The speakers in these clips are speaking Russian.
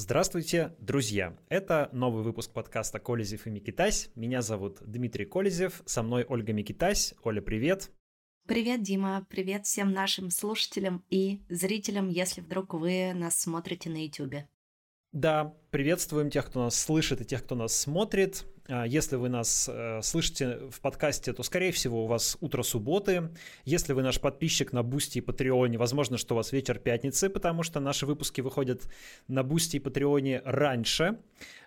Здравствуйте, друзья! Это новый выпуск подкаста «Колезев и Микитась». Меня зовут Дмитрий Колезев, со мной Ольга Микитась. Оля, привет! Привет, Дима! Привет всем нашим слушателям и зрителям, если вдруг вы нас смотрите на YouTube. Да, приветствуем тех, кто нас слышит и тех, кто нас смотрит. А, если вы нас э, слышите в подкасте, то, скорее всего, у вас утро субботы. Если вы наш подписчик на Boosty и Патреоне, возможно, что у вас вечер пятницы, потому что наши выпуски выходят на Boosty и Патреоне раньше.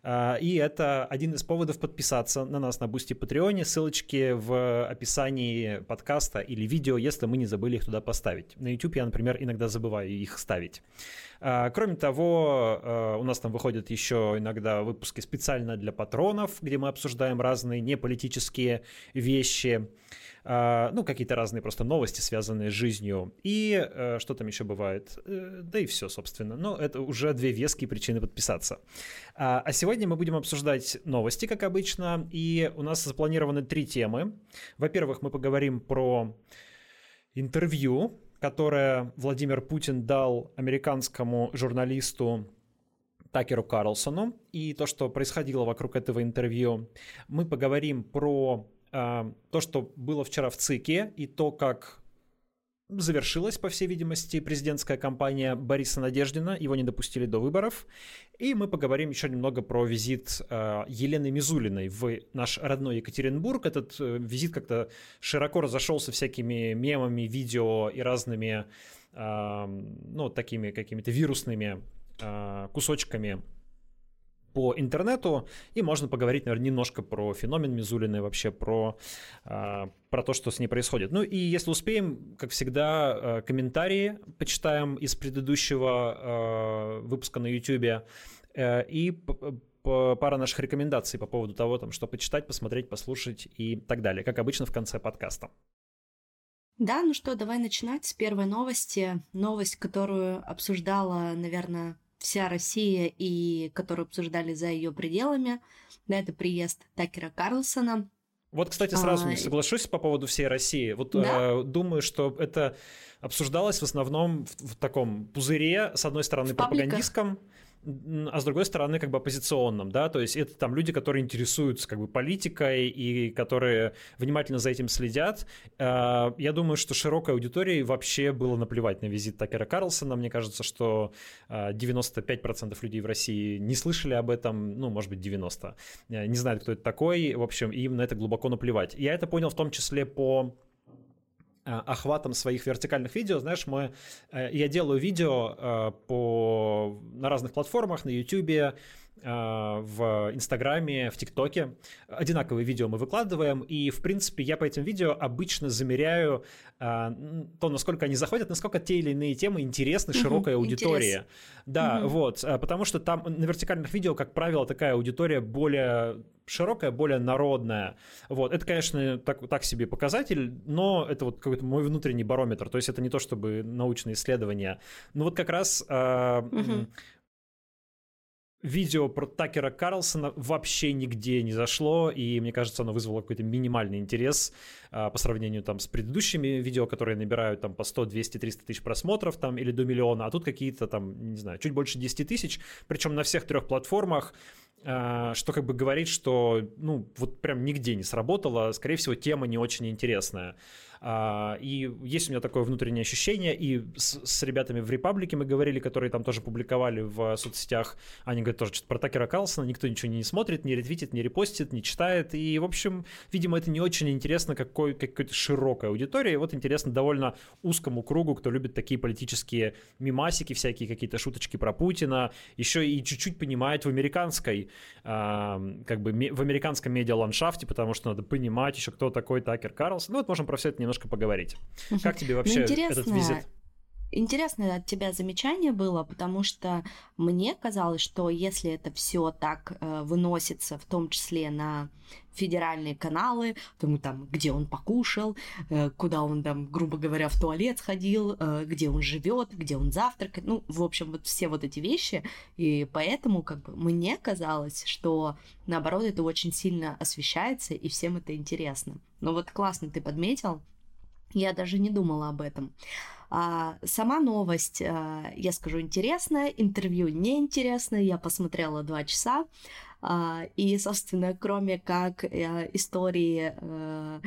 А, и это один из поводов подписаться на нас на Boosty и Патреоне. Ссылочки в описании подкаста или видео, если мы не забыли их туда поставить. На YouTube я, например, иногда забываю их ставить. А, кроме того, у нас там выходят еще иногда выпуски специально для патронов, где мы обсуждаем разные неполитические вещи, а, ну, какие-то разные просто новости, связанные с жизнью. И что там еще бывает? Э, да и все, собственно. Но это уже две веские причины подписаться. А, а сегодня мы будем обсуждать новости, как обычно, и у нас запланированы три темы. Во-первых, мы поговорим про интервью, которое Владимир Путин дал американскому журналисту Такеру Карлсону и то, что происходило вокруг этого интервью. Мы поговорим про э, то, что было вчера в ЦИКе и то, как завершилась, по всей видимости, президентская кампания Бориса Надеждина, его не допустили до выборов. И мы поговорим еще немного про визит э, Елены Мизулиной в наш родной Екатеринбург. Этот э, визит как-то широко разошелся всякими мемами, видео и разными, э, ну, такими какими-то вирусными кусочками по интернету, и можно поговорить, наверное, немножко про феномен Мизулиной, вообще про, э, про то, что с ней происходит. Ну и если успеем, как всегда, э, комментарии почитаем из предыдущего выпуска на YouTube, и пара наших рекомендаций по поводу того, там, что почитать, посмотреть, послушать и так далее, как обычно в конце подкаста. Да, ну что, давай начинать с первой новости. Новость, которую обсуждала, наверное, вся Россия и которую обсуждали за ее пределами. Да, это приезд Такера Карлсона. Вот, кстати, сразу а... соглашусь по поводу всей России. Вот да? э, думаю, что это обсуждалось в основном в, в таком пузыре, с одной стороны, в пропагандистском. Пабликах а с другой стороны, как бы оппозиционным, да, то есть это там люди, которые интересуются как бы политикой и которые внимательно за этим следят. А, я думаю, что широкой аудитории вообще было наплевать на визит Такера Карлсона. Мне кажется, что 95% а, людей в России не слышали об этом, ну, может быть, 90. Э, не знают, кто это такой, в общем, им на это глубоко наплевать. Я это понял в том числе по охватом своих вертикальных видео, знаешь, мы, э, я делаю видео э, по, на разных платформах, на YouTube, в Инстаграме, в ТикТоке. Одинаковые видео мы выкладываем, и, в принципе, я по этим видео обычно замеряю то, насколько они заходят, насколько те или иные темы интересны широкой аудитории. Интерес. Да, угу. вот, потому что там на вертикальных видео, как правило, такая аудитория более широкая, более народная. Вот. Это, конечно, так, так себе показатель, но это вот какой-то мой внутренний барометр. То есть это не то чтобы научные исследования. Но вот как раз э, угу. Видео про Такера Карлсона вообще нигде не зашло, и мне кажется, оно вызвало какой-то минимальный интерес э, по сравнению там с предыдущими видео, которые набирают там по 100, 200, 300 тысяч просмотров там или до миллиона, а тут какие-то там, не знаю, чуть больше 10 тысяч, причем на всех трех платформах. А, что как бы говорит, что ну вот прям нигде не сработало, скорее всего, тема не очень интересная. А, и есть у меня такое внутреннее ощущение, и с, с ребятами в Репаблике мы говорили, которые там тоже публиковали в соцсетях, они говорят тоже что-то про Такера Карлсона, никто ничего не смотрит, не ретвитит, не репостит, не читает, и, в общем, видимо, это не очень интересно какой, какой-то широкой аудитории, вот интересно довольно узкому кругу, кто любит такие политические мимасики, всякие какие-то шуточки про Путина, еще и чуть-чуть понимает в американской, э, как бы в американском медиа-ландшафте, потому что надо понимать еще, кто такой Такер Карлсон. Ну вот можем про все это немножко поговорить. Как тебе вообще ну, этот визит? Интересное от тебя замечание было, потому что мне казалось, что если это все так э, выносится, в том числе на федеральные каналы, тому там, где он покушал, э, куда он там, грубо говоря, в туалет сходил, э, где он живет, где он завтракает, ну, в общем, вот все вот эти вещи, и поэтому как бы мне казалось, что наоборот это очень сильно освещается и всем это интересно. Но вот классно ты подметил, Я даже не думала об этом. А, сама новость, а, я скажу, интересная, интервью неинтересное, я посмотрела два часа, а, и, собственно, кроме как а, истории а,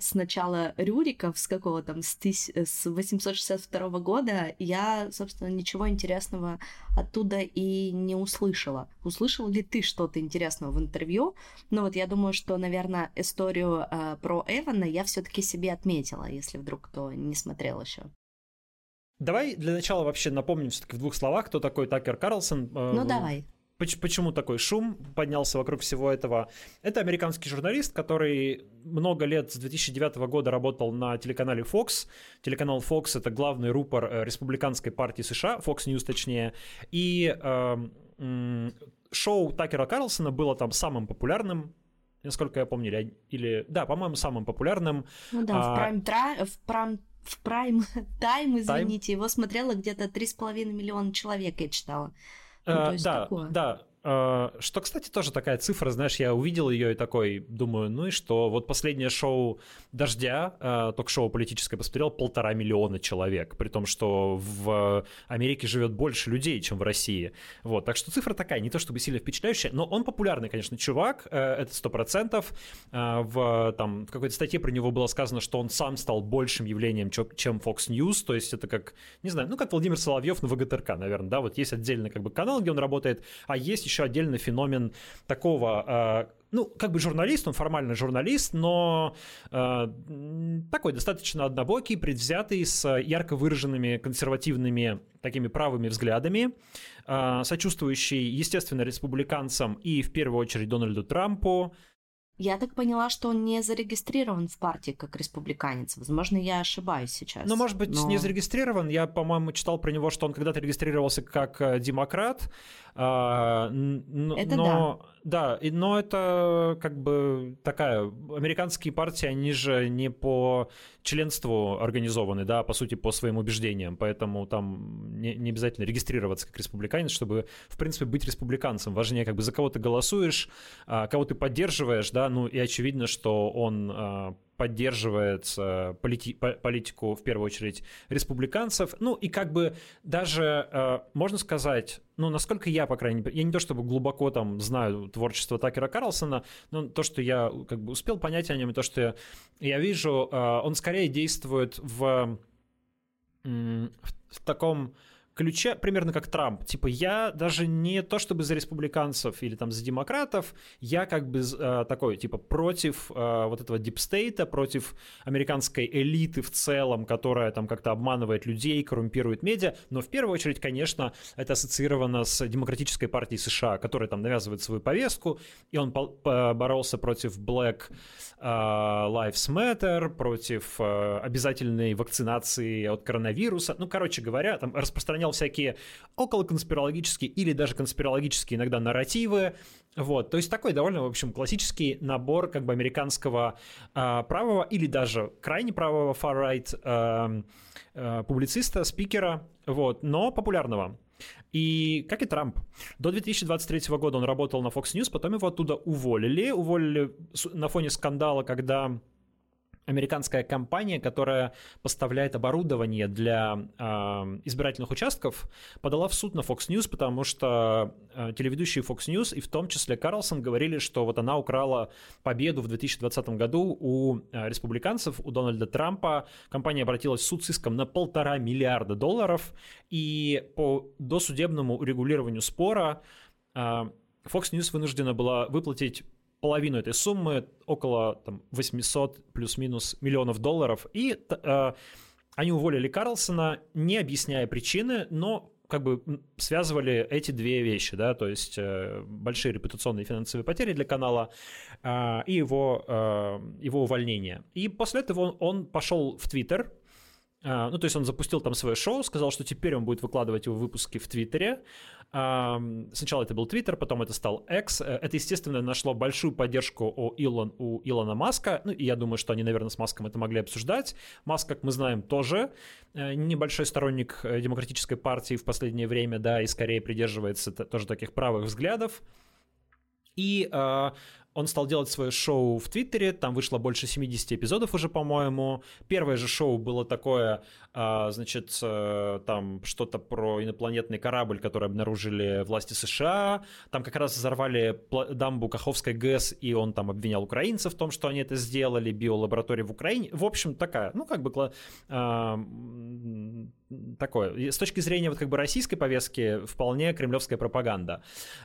с начала Рюриков, с какого там, с, тыс... с 862 года, я, собственно, ничего интересного оттуда и не услышала. Услышал ли ты что-то интересного в интервью? Ну вот я думаю, что, наверное, историю э, про Эвана я все-таки себе отметила, если вдруг кто не смотрел еще. Давай для начала вообще напомним все-таки в двух словах, кто такой Такер Карлсон. Э, ну давай почему такой шум поднялся вокруг всего этого? Это американский журналист, который много лет с 2009 года работал на телеканале Fox. Телеканал Fox — это главный рупор э, республиканской партии США, Fox News точнее. И э, шоу Такера Карлсона было там самым популярным насколько я помню, или, или да, по-моему, самым популярным. Ну да, а, в прайм, тра... в прайм в прайм тайм, извините, Time? его смотрело где-то 3,5 миллиона человек, я читала. Ну, э, да, такое. да. Э, что, кстати, тоже такая цифра, знаешь, я увидел ее и такой думаю, ну и что? Вот последнее шоу «Дождя», э, ток-шоу политическое, посмотрел полтора миллиона человек, при том, что в Америке живет больше людей, чем в России. Вот, так что цифра такая, не то чтобы сильно впечатляющая, но он популярный, конечно, чувак, это сто процентов. В, там, в какой-то статье про него было сказано, что он сам стал большим явлением, чем Fox News, то есть это как, не знаю, ну как Владимир Соловьев на ВГТРК, наверное, да, вот есть отдельно как бы канал, где он работает, а есть еще отдельный феномен такого а, ну, как бы журналист, он формально журналист, но э, такой достаточно однобокий, предвзятый, с ярко выраженными консервативными такими правыми взглядами, э, сочувствующий, естественно, республиканцам и в первую очередь Дональду Трампу, я так поняла, что он не зарегистрирован в партии как республиканец. Возможно, я ошибаюсь сейчас. Ну, может быть, но... не зарегистрирован. Я, по-моему, читал про него, что он когда-то регистрировался как э, демократ. А, это но... да да, но это как бы такая, американские партии, они же не по членству организованы, да, по сути по своим убеждениям, поэтому там не, не обязательно регистрироваться как республиканец, чтобы, в принципе, быть республиканцем. Важнее, как бы за кого ты голосуешь, а, кого ты поддерживаешь, да, ну и очевидно, что он а, поддерживает полити политику, в первую очередь, республиканцев. Ну и как бы даже, э, можно сказать, ну, насколько я, по крайней мере, я не то чтобы глубоко там знаю творчество Такера Карлсона, но то, что я как бы успел понять о нем, и то, что я, я вижу, он скорее действует в, в таком ключе, примерно как Трамп. Типа, я даже не то чтобы за республиканцев или там за демократов, я как бы э, такой, типа, против э, вот этого дипстейта, против американской элиты в целом, которая там как-то обманывает людей, коррумпирует медиа, но в первую очередь, конечно, это ассоциировано с демократической партией США, которая там навязывает свою повестку, и он боролся против Black э, Lives Matter, против э, обязательной вакцинации от коронавируса, ну, короче говоря, там распространял сочинял всякие околоконспирологические или даже конспирологические иногда нарративы, вот, то есть такой довольно, в общем, классический набор как бы американского э, правого или даже крайне правого far-right э, э, публициста, спикера, вот, но популярного. И как и Трамп. До 2023 года он работал на Fox News, потом его оттуда уволили. Уволили на фоне скандала, когда американская компания, которая поставляет оборудование для э, избирательных участков, подала в суд на Fox News, потому что э, телеведущие Fox News и в том числе Карлсон говорили, что вот она украла победу в 2020 году у э, республиканцев, у Дональда Трампа. Компания обратилась в суд с иском на полтора миллиарда долларов, и по досудебному урегулированию спора э, Fox News вынуждена была выплатить половину этой суммы, около там, 800 плюс-минус миллионов долларов, и э, они уволили Карлсона, не объясняя причины, но как бы связывали эти две вещи, да, то есть э, большие репутационные финансовые потери для канала э, и его, э, его увольнение. И после этого он, он пошел в Твиттер, ну, то есть он запустил там свое шоу, сказал, что теперь он будет выкладывать его выпуски в Твиттере, Сначала это был Twitter, потом это стал X. Э, это, естественно, нашло большую поддержку у, Илон, у Илона Маска. Ну, и я думаю, что они, наверное, с Маском это могли обсуждать. Маск, как мы знаем, тоже э, небольшой сторонник э, демократической партии в последнее время, да, и скорее придерживается тоже таких правых взглядов. И он стал делать свое шоу в Твиттере, там вышло больше 70 эпизодов уже, по-моему. Первое же шоу было такое, а, значит, э, там что-то про инопланетный корабль, который обнаружили власти США. Там как раз взорвали дамбу Каховской ГЭС, и он там обвинял украинцев в том, что они это сделали, биолаборатория в Украине. В общем, такая, ну, как бы такое. С точки зрения вот как бы российской повестки вполне кремлевская пропаганда.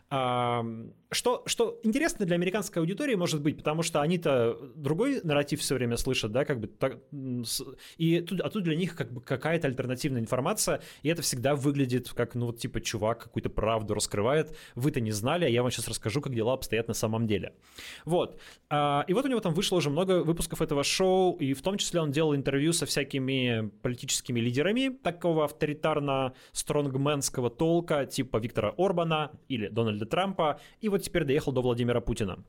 Что, что интересно для американской аудитории может быть, потому что они-то другой нарратив все время слышат, да, как бы так, и тут, а тут для них как бы какая-то альтернативная информация, и это всегда выглядит как, ну вот типа чувак какую-то правду раскрывает, вы-то не знали, а я вам сейчас расскажу, как дела обстоят на самом деле. Вот. А, и вот у него там вышло уже много выпусков этого шоу, и в том числе он делал интервью со всякими политическими лидерами такого авторитарно-стронгменского толка, типа Виктора Орбана или Дональда Трампа, и вот теперь доехал до Владимира Путина.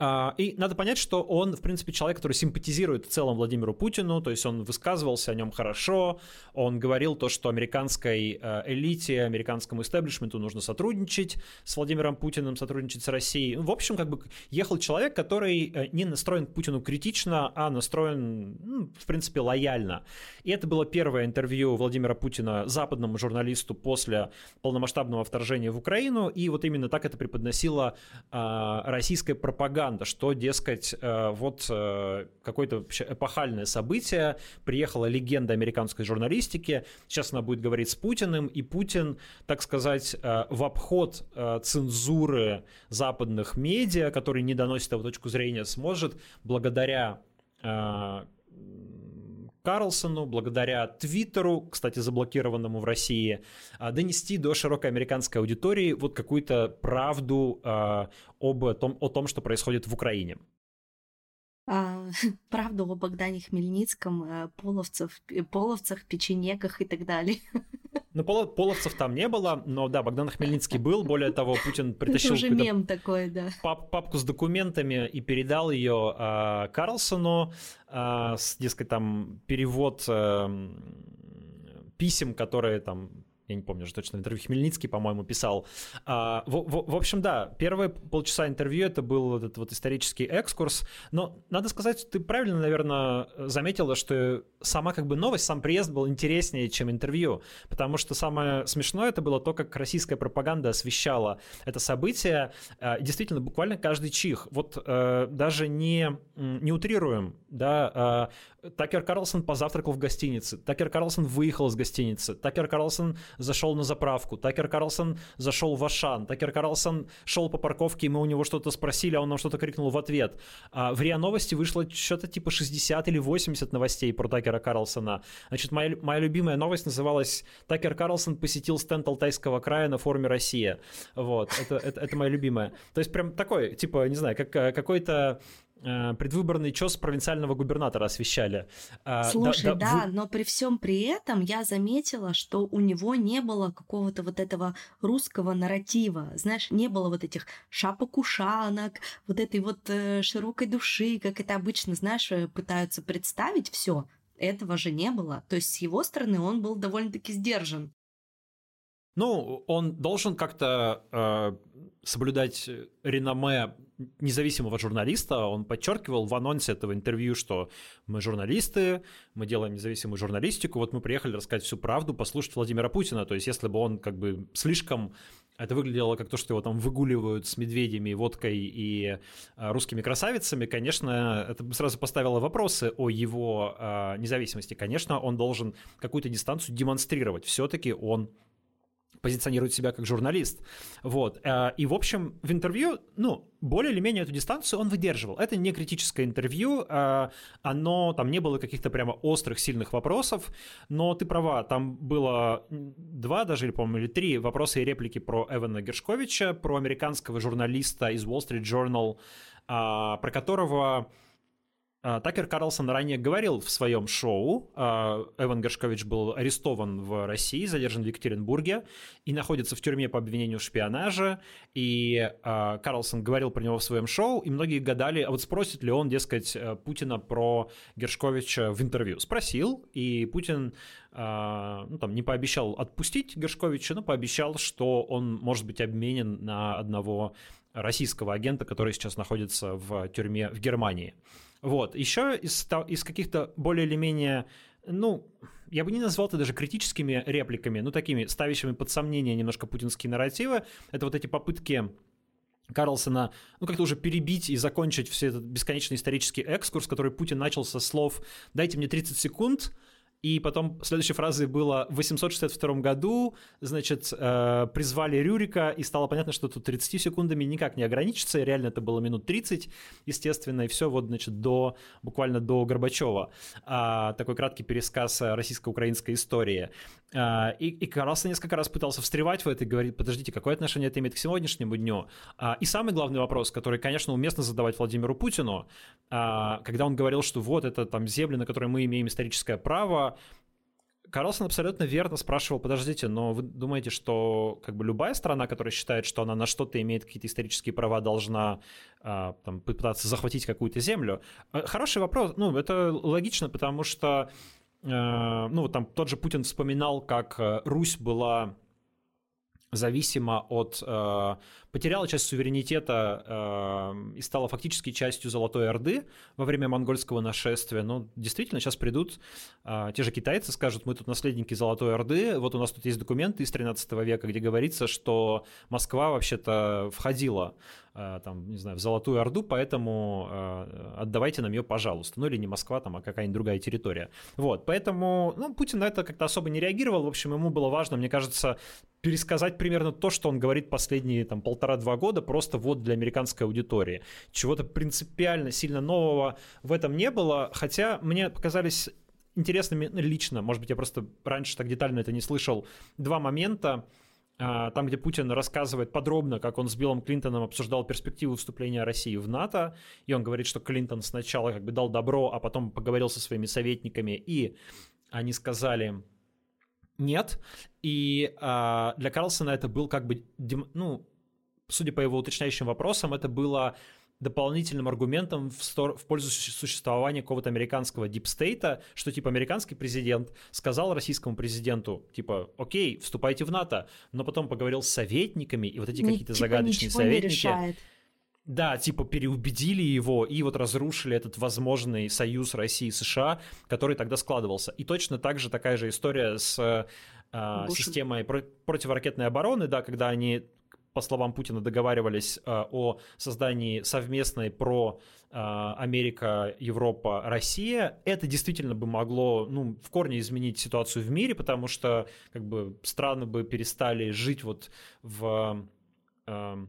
А, и надо понять, что он, в принципе, человек, который симпатизирует в целом Владимиру Путину, то есть он высказывался о нем хорошо, он говорил то, что американской э, элите, американскому истеблишменту нужно сотрудничать с Владимиром Путиным, сотрудничать с Россией. В общем, как бы ехал человек, который э, не настроен к Путину критично, а настроен, ну, в принципе, лояльно. И это было первое интервью Владимира Путина западному журналисту после полномасштабного вторжения в Украину, и вот именно так это преподносила э, российская пропаганда пропаганда, что, дескать, э, вот э, какое-то эпохальное событие, приехала легенда американской журналистики, сейчас она будет говорить с Путиным, и Путин, так сказать, э, в обход цензуры западных медиа, которые не доносят его точку зрения, сможет благодаря Карлсону, благодаря Твиттеру, кстати, заблокированному в России, донести до широкой американской аудитории вот какую-то правду об том, о том, что происходит в Украине. А, правду о Богдане Хмельницком, э, половцев, половцах, печенеках и так далее. Ну, пол, половцев там не было, но да, Богдан Хмельницкий был. Более того, Путин притащил Это уже мем такой, да. Пап, папку с документами и передал ее э, Карлсону, э, с, дескать, там перевод э, писем, которые там я не помню уже точно, интервью Хмельницкий, по-моему, писал. А, в, в, в общем, да, первые полчаса интервью это был этот вот исторический экскурс, но надо сказать, ты правильно, наверное, заметила, что сама как бы новость, сам приезд был интереснее, чем интервью, потому что самое смешное это было то, как российская пропаганда освещала это событие, а, действительно, буквально каждый чих. Вот а, даже не, не утрируем, да, а, Такер Карлсон позавтракал в гостинице, Такер Карлсон выехал из гостиницы, Такер Карлсон зашел на заправку, Такер Карлсон зашел в Ашан, Такер Карлсон шел по парковке, и мы у него что-то спросили, а он нам что-то крикнул в ответ. А в РИА Новости вышло что-то типа 60 или 80 новостей про Такера Карлсона. Значит, моя, моя любимая новость называлась «Такер Карлсон посетил стенд Алтайского края на форуме «Россия». Вот, это, это, это моя любимая. То есть прям такой, типа, не знаю, как какой-то Э, предвыборный чес провинциального губернатора освещали. А, Слушай, да, да, да, но при всем при этом я заметила, что у него не было какого-то вот этого русского нарратива, знаешь, не было вот этих шапок-ушанок, вот этой вот э, широкой души, как это обычно, знаешь, э, пытаются представить все. Этого же не было. То есть с его стороны он был довольно-таки сдержан. Ну, он должен как-то э, соблюдать реноме независимого журналиста. Он подчеркивал в анонсе этого интервью, что мы журналисты, мы делаем независимую журналистику, вот мы приехали рассказать всю правду, послушать Владимира Путина. То есть если бы он как бы слишком... Это выглядело как то, что его там выгуливают с медведями, водкой и а, русскими красавицами, конечно, это бы сразу поставило вопросы о его а, независимости. Конечно, он должен какую-то дистанцию демонстрировать. Все-таки он позиционирует себя как журналист. Вот. Э, и, в общем, в интервью, ну, более или менее эту дистанцию он выдерживал. Это не критическое интервью, э, оно, там не было каких-то прямо острых, сильных вопросов, но ты права, там было два даже, или, по-моему, или три вопроса и реплики про Эвана Гершковича, про американского журналиста из Wall Street Journal, э, про которого Такер Карлсон ранее говорил в своем шоу, а, Эван Гершкович был арестован в России, задержан в Екатеринбурге и находится в тюрьме по обвинению в шпионаже, и а, Карлсон говорил про него в своем шоу, и многие гадали, а вот спросит ли он, дескать, э, Путина про Гершковича в интервью. Спросил, и Путин ну, там, не пообещал отпустить Гершковича, но пообещал, что он может быть обменен на одного российского агента, который сейчас находится в тюрьме в Германии. Вот. Еще из, из каких-то более или менее, ну, я бы не назвал это даже критическими репликами, ну, такими ставящими под сомнение немножко путинские нарративы, это вот эти попытки Карлсона, ну, как-то уже перебить и закончить все этот бесконечный исторический экскурс, который Путин начал со слов «дайте мне 30 секунд», и потом следующей фразой было в 862 году, значит, э, призвали Рюрика, и стало понятно, что тут 30 секундами никак не ограничится, и реально это было минут 30, естественно, и все вот, значит, до, буквально до Горбачева. А, такой краткий пересказ российско-украинской истории. А, и, и Карлсон несколько раз пытался встревать в это и говорит, подождите, какое отношение это имеет к сегодняшнему дню? А, и самый главный вопрос, который, конечно, уместно задавать Владимиру Путину, а, когда он говорил, что вот это там земли, на которые мы имеем историческое право, Карлсон абсолютно верно спрашивал, подождите, но вы думаете, что как бы любая страна, которая считает, что она на что-то имеет какие-то исторические права, должна а, там, пытаться захватить какую-то землю? Э, хороший вопрос. Ну, это логично, потому что э, ну, там тот же Путин вспоминал, как э, Русь была зависима от потеряла часть суверенитета э, и стала фактически частью Золотой Орды во время монгольского нашествия. Ну, действительно, сейчас придут э, те же китайцы, скажут, мы тут наследники Золотой Орды, вот у нас тут есть документы из 13 века, где говорится, что Москва вообще-то входила э, там, не знаю, в Золотую Орду, поэтому э, отдавайте нам ее, пожалуйста. Ну или не Москва, там, а какая-нибудь другая территория. Вот, поэтому, ну, Путин на это как-то особо не реагировал. В общем, ему было важно, мне кажется, пересказать примерно то, что он говорит последние там полтора полтора-два года просто вот для американской аудитории. Чего-то принципиально сильно нового в этом не было, хотя мне показались интересными ну, лично, может быть, я просто раньше так детально это не слышал, два момента, там, где Путин рассказывает подробно, как он с Биллом Клинтоном обсуждал перспективу вступления России в НАТО, и он говорит, что Клинтон сначала как бы дал добро, а потом поговорил со своими советниками, и они сказали нет. И а, для Карлсона это был как бы, ну, судя по его уточняющим вопросам, это было дополнительным аргументом в, стор- в пользу существования какого-то американского дипстейта, что типа американский президент сказал российскому президенту, типа, окей, вступайте в НАТО, но потом поговорил с советниками, и вот эти какие-то типа загадочные советники... Да, типа переубедили его и вот разрушили этот возможный союз России и США, который тогда складывался. И точно так же такая же история с э, системой про- противоракетной обороны, да, когда они по словам Путина, договаривались э, о создании совместной про э, Америка, Европа, Россия, это действительно бы могло ну, в корне изменить ситуацию в мире, потому что как бы страны бы перестали жить вот в э,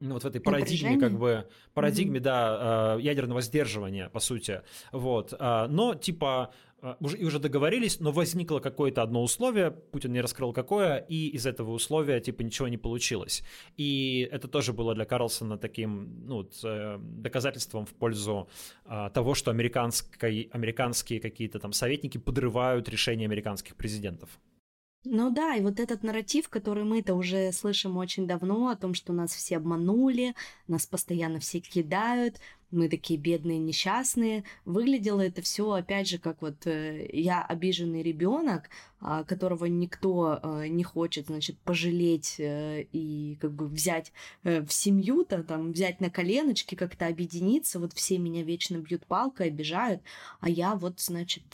ну, вот в этой парадигме, как бы, парадигме, mm-hmm. да, ядерного сдерживания, по сути, вот, но, типа, уже, и уже договорились, но возникло какое-то одно условие, Путин не раскрыл какое, и из этого условия типа ничего не получилось. И это тоже было для Карлсона таким ну, э, доказательством в пользу а, того, что американской, американские какие-то там советники подрывают решения американских президентов. Ну да, и вот этот нарратив, который мы-то уже слышим очень давно, о том, что нас все обманули, нас постоянно все кидают, мы такие бедные, несчастные. Выглядело это все, опять же, как вот э, я обиженный ребенок, а, которого никто э, не хочет, значит, пожалеть э, и как бы взять в семью-то, там, взять на коленочки, как-то объединиться. Вот все меня вечно бьют палкой, обижают, а я вот, значит,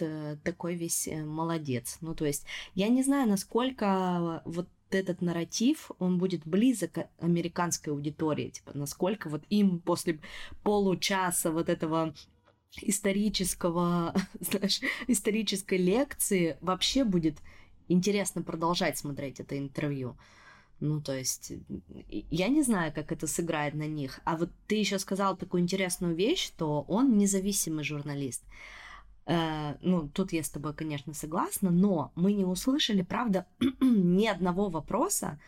такой весь молодец. Ну, то есть я не знаю, насколько вот этот нарратив, он будет близок к американской аудитории, типа, насколько вот им после получаса вот этого исторического, знаешь, исторической лекции вообще будет интересно продолжать смотреть это интервью. Ну, то есть, я не знаю, как это сыграет на них. А вот ты еще сказал такую интересную вещь, что он независимый журналист. Э, ну, тут я с тобой, конечно, согласна, но мы не услышали, правда, ни одного вопроса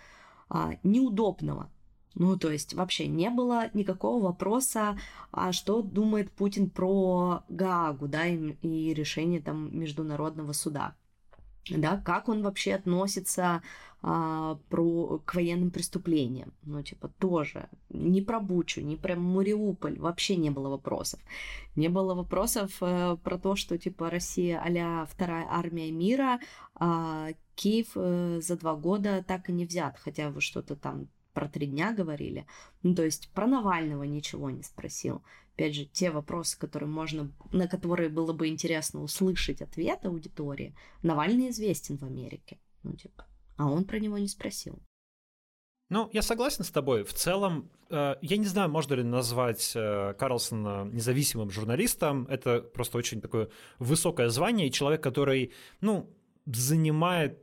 а, неудобного. Ну, то есть вообще не было никакого вопроса, а что думает Путин про Гаагу, да, и, и решение там Международного суда да, как он вообще относится а, про, к военным преступлениям. Ну, типа, тоже. Ни про Бучу, ни про Мариуполь вообще не было вопросов. Не было вопросов э, про то, что, типа, Россия а вторая армия мира, а Киев э, за два года так и не взят, хотя вы что-то там про три дня говорили. Ну, то есть про Навального ничего не спросил. Опять же, те вопросы, которые можно, на которые было бы интересно услышать ответ аудитории. Навальный известен в Америке. Ну, типа, а он про него не спросил. Ну, я согласен с тобой. В целом, э, я не знаю, можно ли назвать э, Карлсона независимым журналистом. Это просто очень такое высокое звание, и человек, который, ну, занимает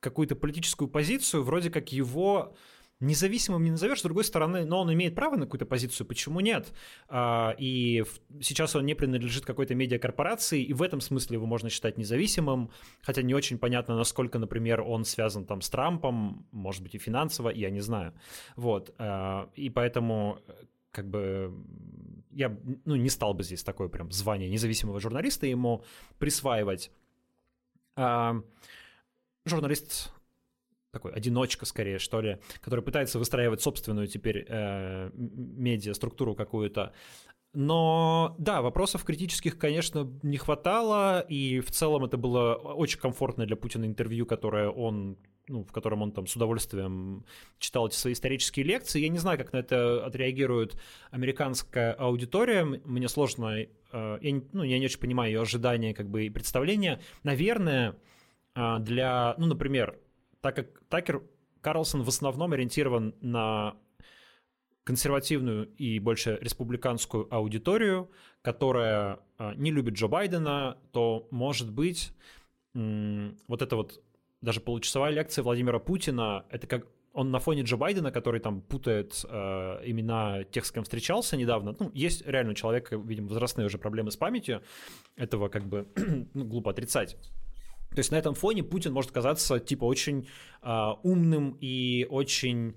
какую-то политическую позицию, вроде как его независимым не назовешь, с другой стороны, но он имеет право на какую-то позицию, почему нет? А, и сейчас он не принадлежит какой-то медиакорпорации, и в этом смысле его можно считать независимым, хотя не очень понятно, насколько, например, он связан там с Трампом, может быть, и финансово, я не знаю. Вот, а, и поэтому как бы я ну, не стал бы здесь такое прям звание независимого журналиста ему присваивать. А, журналист такой одиночка скорее, что ли, который пытается выстраивать собственную теперь э, медиа-структуру какую-то. Но да, вопросов критических, конечно, не хватало, и в целом это было очень комфортное для Путина интервью, которое он ну, в котором он там с удовольствием читал эти свои исторические лекции. Я не знаю, как на это отреагирует американская аудитория. Мне сложно, э, я, не, ну, я не очень понимаю ее ожидания как бы, и представления. Наверное, э, для, ну, например, так как Такер Карлсон в основном ориентирован на консервативную и больше республиканскую аудиторию, которая а, не любит Джо Байдена, то, может быть, вот это вот даже получасовая лекция Владимира Путина, это как он на фоне Джо Байдена, который там путает э, имена тех, с кем встречался недавно. Ну, есть реально у человека, видимо, возрастные уже проблемы с памятью. Этого как бы ну, глупо отрицать. То есть на этом фоне Путин может казаться типа очень э, умным и очень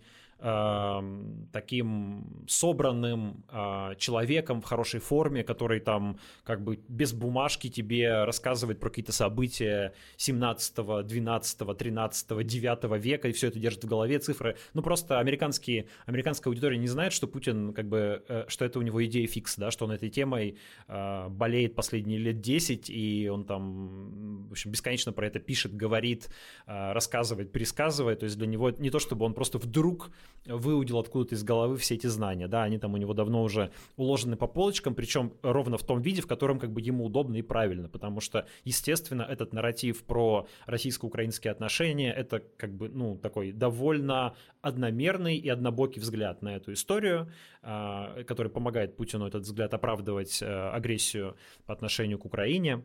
таким собранным э, человеком в хорошей форме, который там как бы без бумажки тебе рассказывает про какие-то события 17, 12, 13, 9 века, и все это держит в голове цифры. Ну, просто американские, американская аудитория не знает, что Путин, как бы, э, что это у него идея фикс, да, что он этой темой э, болеет последние лет 10, и он там, в общем, бесконечно про это пишет, говорит, э, рассказывает, пересказывает. То есть для него не то, чтобы он просто вдруг выудил откуда-то из головы все эти знания, да, они там у него давно уже уложены по полочкам, причем ровно в том виде, в котором как бы ему удобно и правильно, потому что, естественно, этот нарратив про российско-украинские отношения, это как бы, ну, такой довольно одномерный и однобокий взгляд на эту историю, а, который помогает Путину этот взгляд оправдывать э, агрессию по отношению к Украине.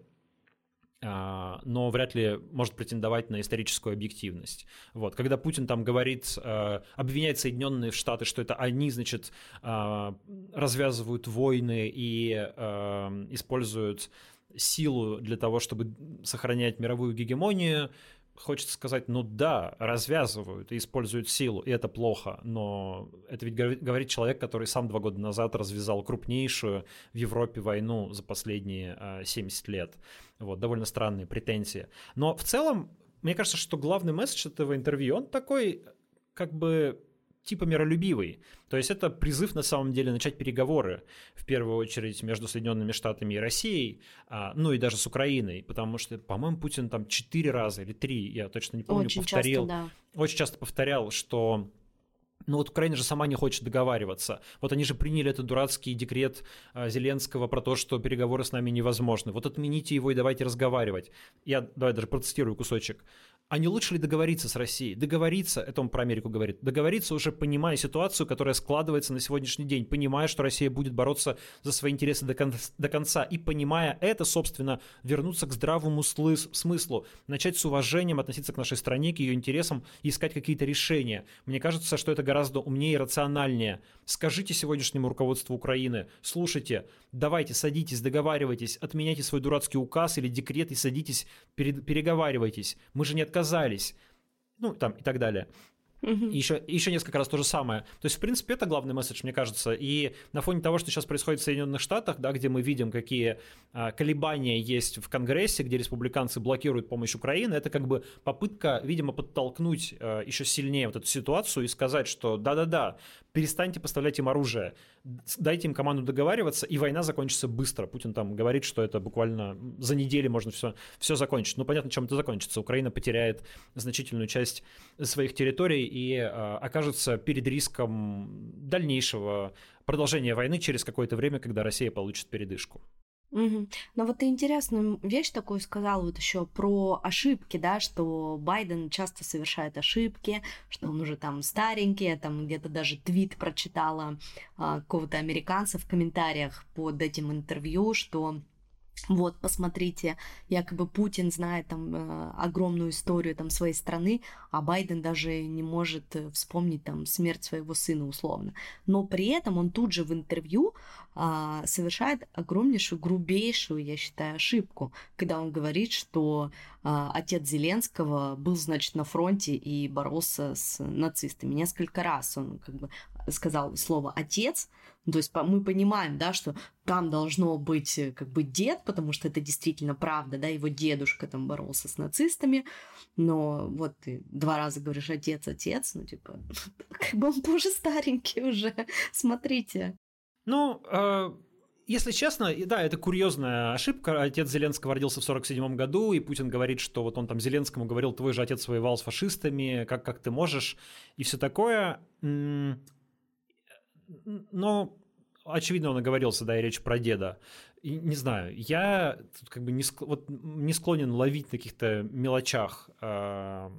А, но вряд ли может претендовать на историческую объективность. Вот. Когда Путин там говорит, а, обвиняет Соединенные Штаты, что это они, значит, а, развязывают войны и используют силу для того, чтобы сохранять мировую гегемонию, хочется сказать, ну да, развязывают и используют силу, и это плохо, но это ведь говорит человек, который сам два года назад развязал крупнейшую в Европе войну за последние 70 лет. Вот, довольно странные претензии. Но в целом, мне кажется, что главный месседж этого интервью, он такой, как бы типа миролюбивый. То есть это призыв на самом деле начать переговоры, в первую очередь между Соединенными Штатами и Россией, а, ну и даже с Украиной, потому что, по-моему, Путин там четыре раза или три, я точно не помню, очень повторил, часто, да. очень часто повторял, что ну вот Украина же сама не хочет договариваться. Вот они же приняли этот дурацкий декрет а, Зеленского про то, что переговоры с нами невозможны. Вот отмените его и давайте разговаривать. Я давай даже процитирую кусочек а не лучше ли договориться с Россией? Договориться, это он про Америку говорит, договориться уже понимая ситуацию, которая складывается на сегодняшний день, понимая, что Россия будет бороться за свои интересы до, кон- до конца, и понимая это, собственно, вернуться к здравому смыслу, начать с уважением относиться к нашей стране, к ее интересам и искать какие-то решения. Мне кажется, что это гораздо умнее и рациональнее. Скажите сегодняшнему руководству Украины, слушайте, давайте садитесь, договаривайтесь, отменяйте свой дурацкий указ или декрет и садитесь, переговаривайтесь. Мы же не отказались. Ну, там и так далее. Угу. И еще, еще несколько раз то же самое. То есть, в принципе, это главный месседж, мне кажется. И на фоне того, что сейчас происходит в Соединенных Штатах, да, где мы видим, какие а, колебания есть в Конгрессе, где республиканцы блокируют помощь Украины, это как бы попытка, видимо, подтолкнуть а, еще сильнее вот эту ситуацию и сказать, что да-да-да, перестаньте поставлять им оружие, дайте им команду договариваться, и война закончится быстро. Путин там говорит, что это буквально за неделю можно все, все закончить. Ну, понятно, чем это закончится. Украина потеряет значительную часть своих территорий, и окажется перед риском дальнейшего продолжения войны через какое-то время, когда Россия получит передышку. Угу. Но вот ты интересную вещь такую сказал вот еще про ошибки, да, что Байден часто совершает ошибки, что он уже там старенький, я там где-то даже твит прочитала а, какого-то американца в комментариях под этим интервью, что вот, посмотрите, якобы Путин знает там э, огромную историю там своей страны, а Байден даже не может э, вспомнить там смерть своего сына условно. Но при этом он тут же в интервью э, совершает огромнейшую, грубейшую, я считаю, ошибку, когда он говорит, что отец Зеленского был, значит, на фронте и боролся с нацистами. Несколько раз он как бы сказал слово отец, то есть мы понимаем, да, что там должно быть э, как бы дед, потому что это действительно правда, да, его дедушка там боролся с нацистами, но вот ты два раза говоришь отец, отец, ну типа, как бы он тоже старенький уже, смотрите. Ну, э, если честно, да, это курьезная ошибка. Отец Зеленского родился в 47 году, и Путин говорит, что вот он там Зеленскому говорил, твой же отец воевал с фашистами, как, как ты можешь, и все такое но очевидно, он оговорился, да, и речь про деда. И, не знаю, я тут как бы не, вот, не склонен ловить на каких-то мелочах э,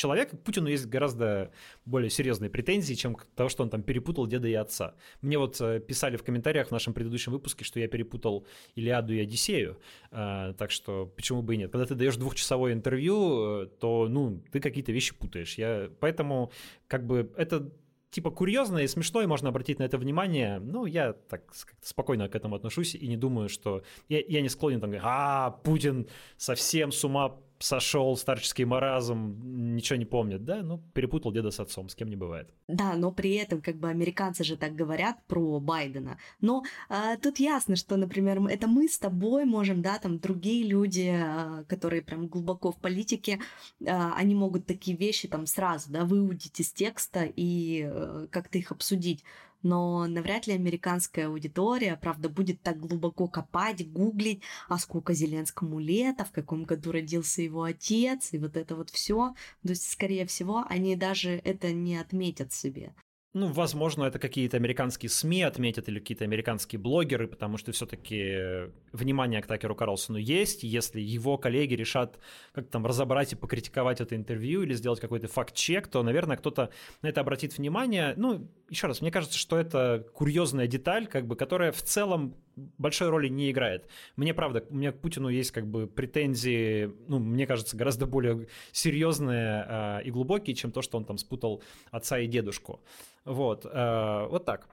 человека. К Путину есть гораздо более серьезные претензии, чем к того, что он там перепутал деда и отца. Мне вот э, писали в комментариях в нашем предыдущем выпуске, что я перепутал Илиаду и Одиссею, э, так что почему бы и нет. Когда ты даешь двухчасовое интервью, э, то, ну, ты какие-то вещи путаешь. Я... Поэтому, как бы, это типа курьезно и смешно, и можно обратить на это внимание. Ну, я так спокойно к этому отношусь и не думаю, что... Я, я не склонен там говорить, а, Путин совсем с ума сошел, старческий маразм, ничего не помнит, да? Ну, перепутал деда с отцом, с кем не бывает. Да, но при этом, как бы, американцы же так говорят про Байдена. Но э, тут ясно, что, например, это мы с тобой можем, да, там, другие люди, э, которые прям глубоко в политике, э, они могут такие вещи там сразу, да, выудить из текста и э, как-то их обсудить но навряд ли американская аудитория, правда, будет так глубоко копать, гуглить, а сколько Зеленскому лет, а в каком году родился его отец, и вот это вот все. То есть, скорее всего, они даже это не отметят себе. Ну, возможно, это какие-то американские СМИ отметят или какие-то американские блогеры, потому что все-таки внимание к Такеру Карлсону есть. Если его коллеги решат как там разобрать и покритиковать это интервью или сделать какой-то факт-чек, то, наверное, кто-то на это обратит внимание. Ну, еще раз, мне кажется, что это курьезная деталь, как бы, которая в целом большой роли не играет. Мне, правда, у меня к Путину есть как бы претензии, ну, мне кажется, гораздо более серьезные э, и глубокие, чем то, что он там спутал отца и дедушку. Вот, э, вот так.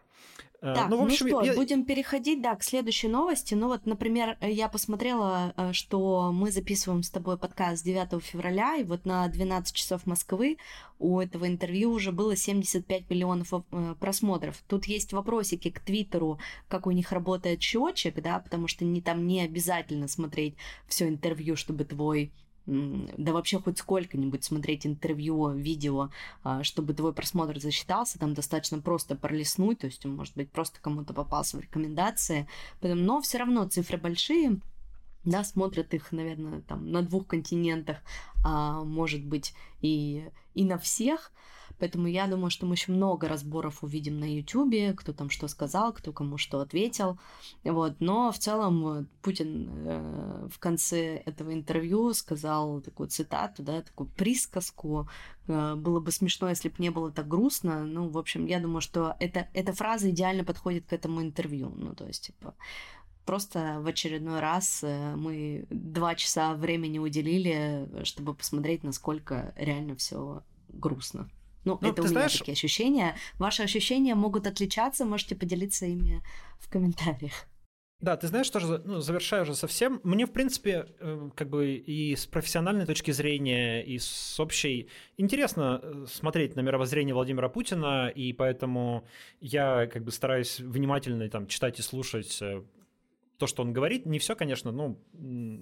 Э, так, ну, в общем, ну что, я... будем переходить, да, к следующей новости. Ну вот, например, я посмотрела, э, что мы записываем с тобой подкаст 9 февраля, и вот на 12 часов Москвы у этого интервью уже было 75 миллионов э, просмотров. Тут есть вопросики к Твиттеру, как у них работает счетчик, да, потому что не, там не обязательно смотреть все интервью, чтобы твой да вообще хоть сколько-нибудь смотреть интервью, видео, а, чтобы твой просмотр засчитался, там достаточно просто пролистнуть, то есть, может быть, просто кому-то попался в рекомендации, но все равно цифры большие, да, смотрят их, наверное, там на двух континентах, а может быть и, и на всех, Поэтому я думаю, что мы еще много разборов увидим на YouTube, кто там что сказал, кто кому что ответил. Вот. Но в целом э, Путин э, в конце этого интервью сказал такую цитату, да, такую присказку. Э, было бы смешно, если бы не было так грустно. Ну, в общем, я думаю, что это, эта фраза идеально подходит к этому интервью. Ну, то есть, типа, просто в очередной раз э, мы два часа времени уделили, чтобы посмотреть, насколько реально все грустно. Ну, ну это у меня знаешь... такие ощущения. Ваши ощущения могут отличаться, можете поделиться ими в комментариях. Да, ты знаешь, тоже, ну, завершаю уже совсем. Мне, в принципе, э, как бы и с профессиональной точки зрения, и с общей интересно э, смотреть на мировоззрение Владимира Путина, и поэтому я как бы стараюсь внимательно там читать и слушать э, то, что он говорит, не все, конечно, ну,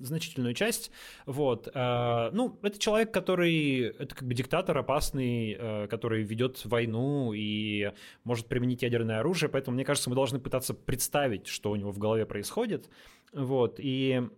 значительную часть, вот. Э, ну, это человек, который, это как бы диктатор опасный, э, который ведет войну и может применить ядерное оружие, поэтому, мне кажется, мы должны пытаться представить, что у него в голове происходит, вот, и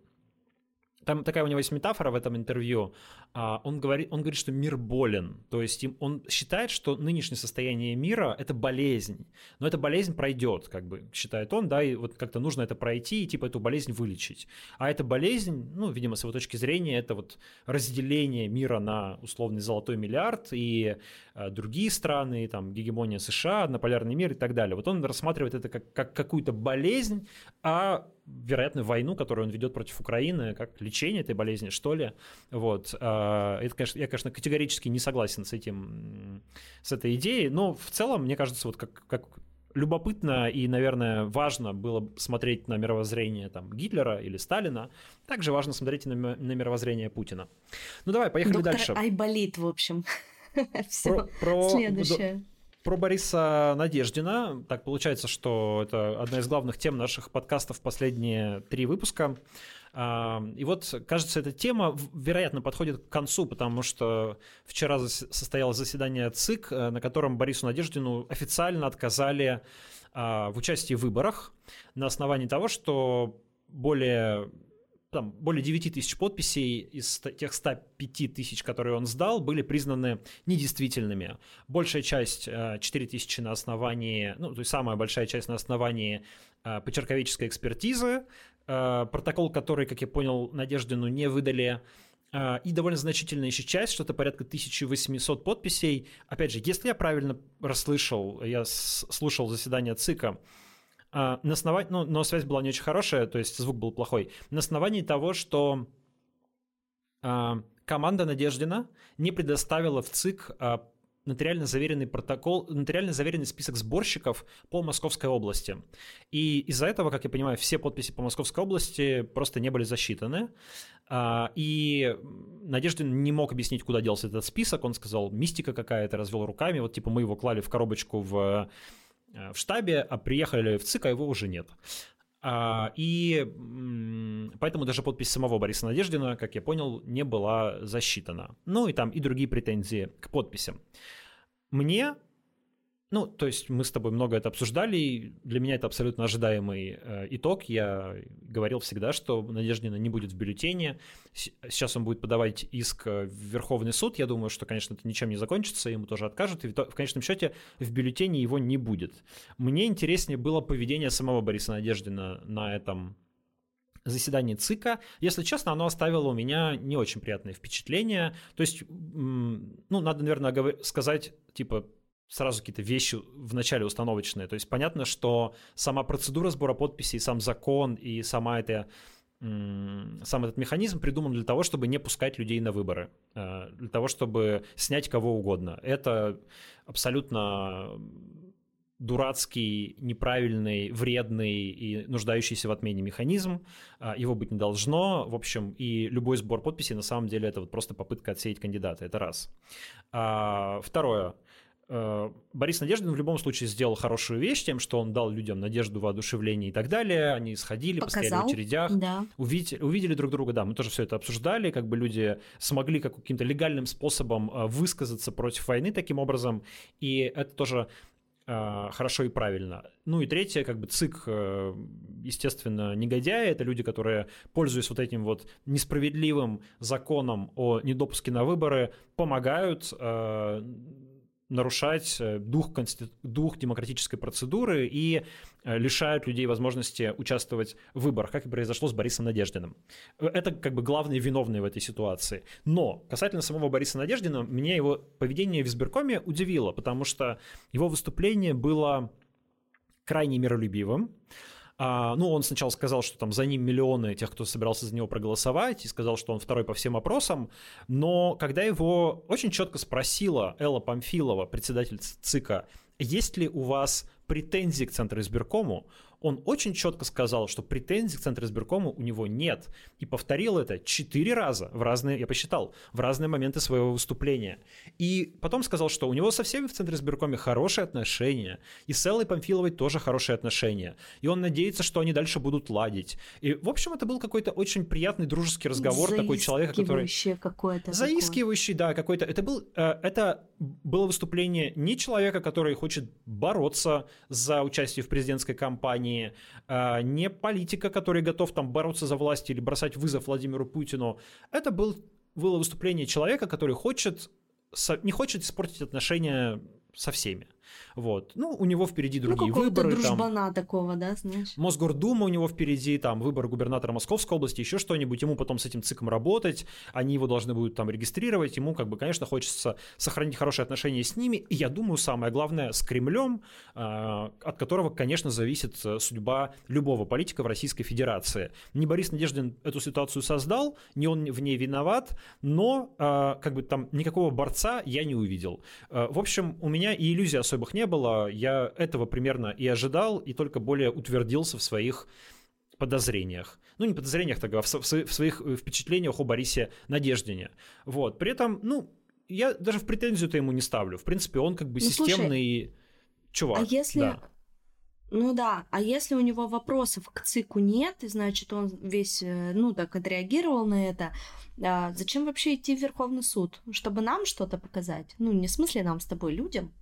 там такая у него есть метафора в этом интервью. А, он говорит, он говорит, что мир болен. То есть он считает, что нынешнее состояние мира — это болезнь. Но эта болезнь пройдет, как бы, считает он, да, и вот как-то нужно это пройти и, типа, эту болезнь вылечить. А эта болезнь, ну, видимо, с его точки зрения, это вот разделение мира на условный золотой миллиард и а, другие страны, там, гегемония США, однополярный мир и так далее. Вот он рассматривает это как, как какую-то болезнь, а вероятно, войну, которую он ведет против Украины, как лечение этой болезни, что ли. Вот. А, это, конечно, я, конечно, категорически не согласен с этим, с этой идеей, но в целом, мне кажется, вот как, как любопытно и, наверное, важно было смотреть на мировоззрение там, Гитлера или Сталина, также важно смотреть на, на мировоззрение Путина. Ну давай, поехали Доктор дальше. Айболит, в общем. Все. Следующее про Бориса Надеждина. Так получается, что это одна из главных тем наших подкастов последние три выпуска. А, и вот, кажется, эта тема, вероятно, подходит к концу, потому что вчера состоялось заседание ЦИК, э, на котором Борису Надеждину официально отказали а, в участии в выборах на основании того, что более там более 9 тысяч подписей из тех 105 тысяч, которые он сдал, были признаны недействительными. Большая часть, 4 э, тысячи на основании, ну, то есть самая большая часть на основании э, почерковической экспертизы, э, протокол, который, как я понял, Надеждину не выдали, и довольно значительная еще часть, что-то порядка 1800 подписей. Опять же, если я правильно расслышал, я слушал заседание ЦИКа, а, на основании, ну, но связь была не очень хорошая, то есть звук был плохой. На основании того, что а, команда Надеждина не предоставила в ЦИК а, нотариально заверенный протокол, нотариально заверенный список сборщиков по Московской области. И из-за этого, как я понимаю, все подписи по Московской области просто не были засчитаны. И Надеждин не мог объяснить, куда делся этот список. Он сказал, мистика какая-то, развел руками. Вот типа мы его клали в коробочку в в штабе, а приехали в ЦИК, а его уже нет. А, и поэтому даже подпись самого Бориса Надеждина, как я понял, не была засчитана. Ну и там и другие претензии к подписям. Мне ну, то есть мы с тобой много это обсуждали, и для меня это абсолютно ожидаемый э, итог. Я говорил всегда, что Надеждина не будет в бюллетене. Сейчас он будет подавать иск в Верховный суд. Я думаю, что, конечно, это ничем не закончится, ему тоже откажут, и в конечном счете в бюллетене его не будет. Мне интереснее было поведение самого Бориса Надеждина на этом заседании ЦИКа. Если честно, оно оставило у меня не очень приятное впечатление. То есть, ну, надо, наверное, сказать, типа, сразу какие-то вещи в начале установочные. То есть понятно, что сама процедура сбора подписей, сам закон и сама эта сам этот механизм придуман для того, чтобы не пускать людей на выборы, э, для того, чтобы снять кого угодно. Это абсолютно дурацкий, неправильный, вредный и нуждающийся в отмене механизм. Э, его быть не должно. В общем, и любой сбор подписей на самом деле это вот просто попытка отсеять кандидата. Это раз. А, второе. Э, Борис Надеждин в любом случае сделал хорошую вещь тем, что он дал людям надежду, воодушевление и так далее. Они сходили, Показал, постояли в очередях, да. увидели, увидели друг друга. Да, мы тоже все это обсуждали, как бы люди смогли как каким-то легальным способом э, высказаться против войны таким образом. И это тоже э, хорошо и правильно. Ну и третье, как бы ЦИК, естественно, негодяи, это люди, которые, пользуясь вот этим вот несправедливым законом о недопуске на выборы, помогают нарушать э, дух, конститу... дух демократической процедуры и э, лишают людей возможности участвовать в выборах, как и произошло с Борисом Надеждиным. Это как бы главные виновные в этой ситуации. Но касательно самого Бориса Надеждина, меня его поведение в избиркоме удивило, потому что его выступление было крайне миролюбивым, а, ну, он сначала сказал, что там за ним миллионы тех, кто собирался за него проголосовать, и сказал, что он второй по всем опросам, но когда его очень четко спросила Элла Памфилова, председатель ЦИКа, есть ли у вас претензии к Центру избиркому, он очень четко сказал, что претензий к Центру избиркому у него нет. И повторил это четыре раза в разные, я посчитал, в разные моменты своего выступления. И потом сказал, что у него со всеми в Центре избиркоме хорошие отношения. И с Эллой Памфиловой тоже хорошие отношения. И он надеется, что они дальше будут ладить. И, в общем, это был какой-то очень приятный дружеский разговор такой человека, который... какой-то. Заискивающий, такое. да, какой-то. Это, был, э, это было выступление не человека, который хочет бороться за участие в президентской кампании, компании, а, не политика, который готов там бороться за власть или бросать вызов Владимиру Путину. Это был, было выступление человека, который хочет, не хочет испортить отношения со всеми. Вот. Ну, у него впереди ну, другие ну, выборы. дружбана там, такого, да, знаешь? Мосгордума у него впереди, там, выбор губернатора Московской области, еще что-нибудь. Ему потом с этим ЦИКом работать, они его должны будут там регистрировать. Ему, как бы, конечно, хочется сохранить хорошие отношения с ними. И я думаю, самое главное, с Кремлем, э, от которого, конечно, зависит э, судьба любого политика в Российской Федерации. Не Борис Надеждин эту ситуацию создал, не он в ней виноват, но, э, как бы, там никакого борца я не увидел. Э, в общем, у меня и иллюзий особых не было, я этого примерно и ожидал, и только более утвердился в своих подозрениях. Ну, не подозрениях, так, а в, в, своих э, впечатлениях о Борисе Надеждине. Вот. При этом, ну, я даже в претензию-то ему не ставлю. В принципе, он как бы ну, системный слушай, чувак. А если... Да. Ну да, а если у него вопросов к ЦИКу нет, значит он весь, э, ну так, отреагировал на это, а зачем вообще идти в Верховный суд? Чтобы нам что-то показать? Ну, не в смысле нам с тобой, людям.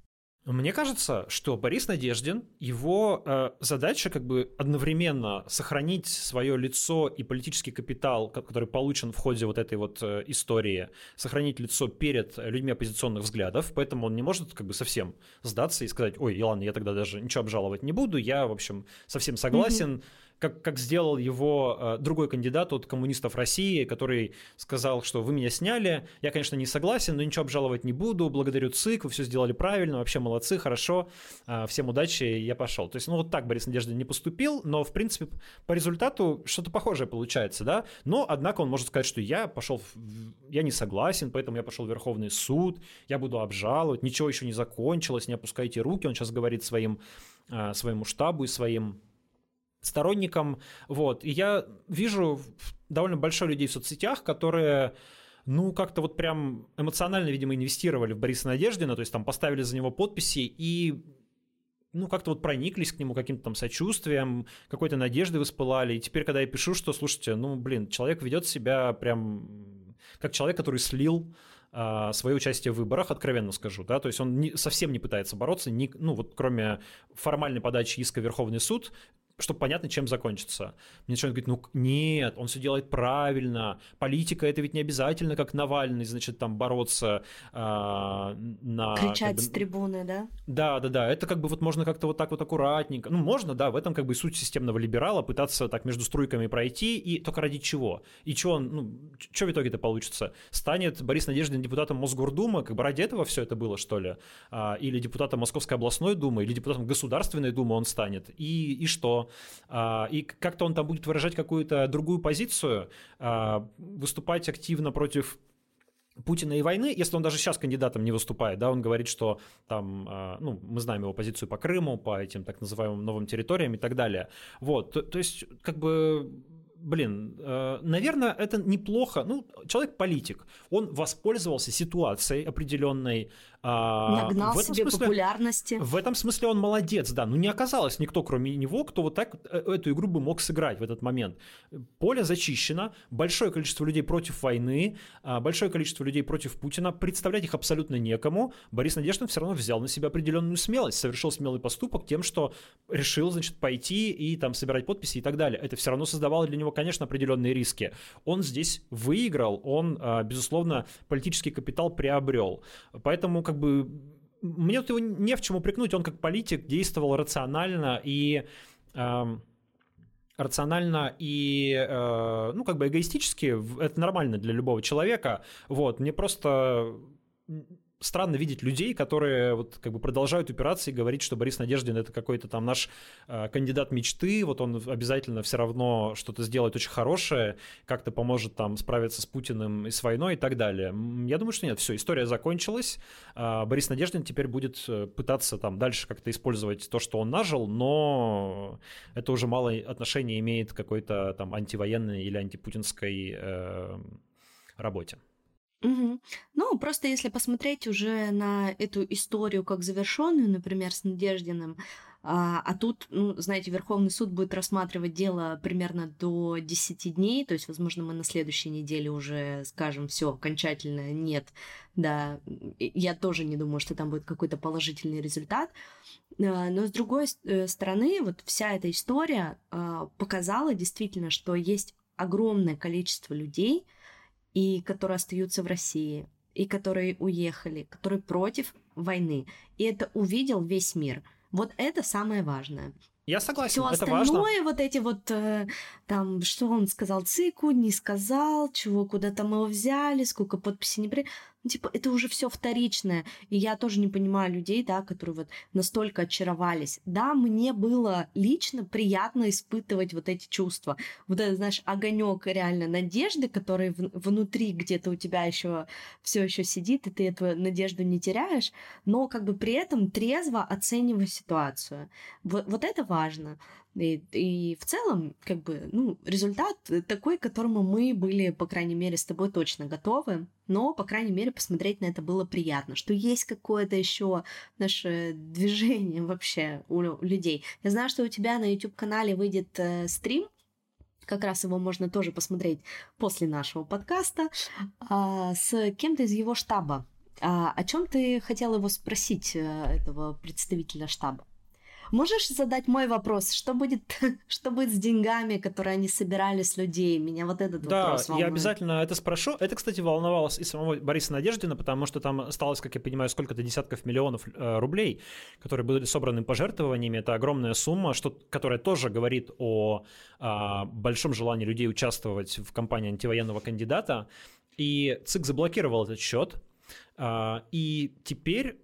Мне кажется, что Борис Надеждин, его э, задача как бы одновременно сохранить свое лицо и политический капитал, который получен в ходе вот этой вот э, истории, сохранить лицо перед людьми оппозиционных взглядов, поэтому он не может как бы совсем сдаться и сказать, ой, ладно, я тогда даже ничего обжаловать не буду, я, в общем, совсем согласен, mm-hmm как, как сделал его э, другой кандидат от коммунистов России, который сказал, что вы меня сняли, я, конечно, не согласен, но ничего обжаловать не буду, благодарю ЦИК, вы все сделали правильно, вообще молодцы, хорошо, э, всем удачи, я пошел. То есть, ну вот так Борис Надеждин не поступил, но, в принципе, по результату что-то похожее получается, да, но, однако, он может сказать, что я пошел, в... я не согласен, поэтому я пошел в Верховный суд, я буду обжаловать, ничего еще не закончилось, не опускайте руки, он сейчас говорит своим, э, своему штабу и своим сторонником. Вот. И я вижу довольно большое людей в соцсетях, которые ну, как-то вот прям эмоционально, видимо, инвестировали в Бориса Надеждина, то есть там поставили за него подписи и ну, как-то вот прониклись к нему каким-то там сочувствием, какой-то надеждой воспылали. И теперь, когда я пишу, что, слушайте, ну, блин, человек ведет себя прям как человек, который слил а, свое участие в выборах, откровенно скажу, да, то есть он не, совсем не пытается бороться, ни, ну вот кроме формальной подачи иска в Верховный суд, чтобы понятно, чем закончится. Мне начинают говорить, ну нет, он все делает правильно, политика это ведь не обязательно, как Навальный, значит, там бороться э, на... Кричать как бы, с трибуны, да? Да, да, да, это как бы вот можно как-то вот так вот аккуратненько, ну можно, да, в этом как бы суть системного либерала, пытаться так между струйками пройти, и только ради чего? И что он, ну, что в итоге-то получится? Станет Борис Надеждин депутатом Мосгордумы, как бы ради этого все это было, что ли? А, или депутатом Московской областной думы, или депутатом Государственной думы он станет? И, и что? А, и как-то он там будет выражать какую-то другую позицию, а, выступать активно против Путина и войны, если он даже сейчас кандидатом не выступает, да, он говорит, что там, а, ну, мы знаем его позицию по Крыму, по этим так называемым новым территориям и так далее. Вот, то, то есть, как бы блин, э, наверное, это неплохо. Ну, человек политик, он воспользовался ситуацией определенной, а, в этом себе смысле, популярности. В этом смысле он молодец, да. Ну, не оказалось никто, кроме него, кто вот так э, эту игру бы мог сыграть в этот момент. Поле зачищено, большое количество людей против войны, а, большое количество людей против Путина. Представлять их абсолютно некому. Борис Надеждин все равно взял на себя определенную смелость, совершил смелый поступок тем, что решил, значит, пойти и там собирать подписи и так далее. Это все равно создавало для него, конечно, определенные риски. Он здесь выиграл, он, а, безусловно, политический капитал приобрел. Поэтому, как как бы мне тут его не в чем упрекнуть, он как политик действовал рационально и э, рационально и, э, ну, как бы эгоистически, это нормально для любого человека, вот, мне просто странно видеть людей, которые вот как бы продолжают упираться и говорить, что Борис Надеждин это какой-то там наш э, кандидат мечты, вот он обязательно все равно что-то сделает очень хорошее, как-то поможет там справиться с Путиным и с войной и так далее. Я думаю, что нет, все, история закончилась. Э, Борис Надеждин теперь будет э, пытаться там дальше как-то использовать то, что он нажил, но это уже мало отношения имеет к какой-то там антивоенной или антипутинской э, работе. Угу. Ну, просто если посмотреть уже на эту историю как завершенную, например, с Надеждиным, А, а тут, ну, знаете, Верховный суд будет рассматривать дело примерно до 10 дней, то есть, возможно, мы на следующей неделе уже скажем, все, окончательно нет, да, я тоже не думаю, что там будет какой-то положительный результат. А, но с другой э, стороны, вот вся эта история а, показала действительно, что есть огромное количество людей, и которые остаются в России, и которые уехали, которые против войны. И это увидел весь мир – вот это самое важное. Я согласен, Все это остальное, важно. вот эти вот, э, там, что он сказал цику, не сказал, чего, куда там его взяли, сколько подписей не при... Ну, типа, это уже все вторичное. И я тоже не понимаю людей, да, которые вот настолько очаровались. Да, мне было лично приятно испытывать вот эти чувства. Вот этот, знаешь, огонек реально надежды, который в- внутри где-то у тебя еще все еще сидит, и ты эту надежду не теряешь, но как бы при этом трезво оценивая ситуацию. Вот, вот это важно. И, и в целом, как бы, ну, результат такой, к которому мы были, по крайней мере, с тобой точно готовы. Но, по крайней мере, посмотреть на это было приятно, что есть какое-то еще наше движение вообще у людей. Я знаю, что у тебя на YouTube-канале выйдет э, стрим, как раз его можно тоже посмотреть после нашего подкаста, э, с кем-то из его штаба. А, о чем ты хотел его спросить, э, этого представителя штаба? Можешь задать мой вопрос? Что будет, что будет с деньгами, которые они собирали с людей? Меня вот этот да, вопрос волнует. я обязательно это спрошу. Это, кстати, волновалось и самого Бориса Надеждина, потому что там осталось, как я понимаю, сколько-то десятков миллионов э, рублей, которые были собраны пожертвованиями. Это огромная сумма, что, которая тоже говорит о э, большом желании людей участвовать в кампании антивоенного кандидата. И ЦИК заблокировал этот счет. Э, и теперь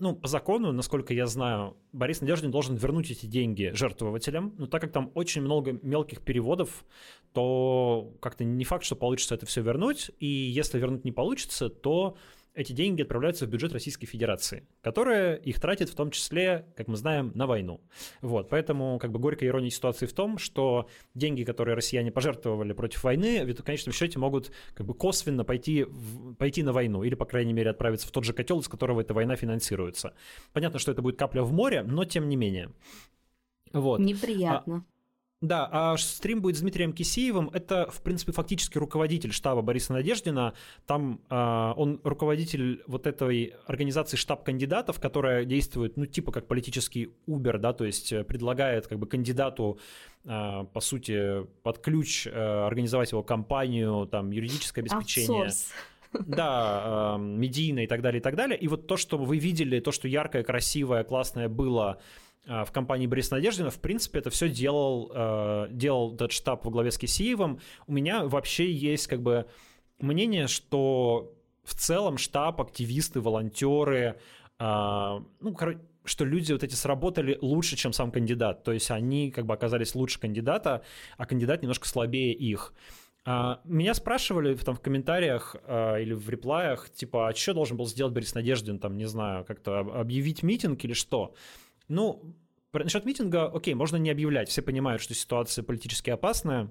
ну, по закону, насколько я знаю, Борис Надеждин должен вернуть эти деньги жертвователям, но так как там очень много мелких переводов, то как-то не факт, что получится это все вернуть, и если вернуть не получится, то эти деньги отправляются в бюджет Российской Федерации, которая их тратит в том числе, как мы знаем, на войну. Вот, поэтому как бы горькая ирония ситуации в том, что деньги, которые россияне пожертвовали против войны, в конечном счете могут как бы косвенно пойти, в, пойти на войну или, по крайней мере, отправиться в тот же котел, из которого эта война финансируется. Понятно, что это будет капля в море, но тем не менее. Вот. Неприятно. А, да, а стрим будет с Дмитрием Кисеевым. Это, в принципе, фактически руководитель штаба Бориса Надеждина. Там э, он руководитель вот этой организации штаб кандидатов, которая действует, ну, типа как политический Uber, да, то есть э, предлагает как бы кандидату, э, по сути, под ключ э, организовать его кампанию, там, юридическое обеспечение. Outsource да, э, медийное и так далее, и так далее. И вот то, что вы видели, то, что яркое, красивое, классное было в компании Бориса Надеждина, в принципе, это все делал, э, делал этот штаб во главе с Кисеевым. У меня вообще есть как бы мнение, что в целом штаб, активисты, волонтеры, а, ну, что люди вот эти сработали лучше, чем сам кандидат. То есть они как бы оказались лучше кандидата, а кандидат немножко слабее их. А, меня спрашивали там в комментариях или в реплаях, типа, а что должен был сделать Борис Надеждин, там, не знаю, как-то объявить митинг или что? Ну, насчет митинга, окей, можно не объявлять. Все понимают, что ситуация политически опасная.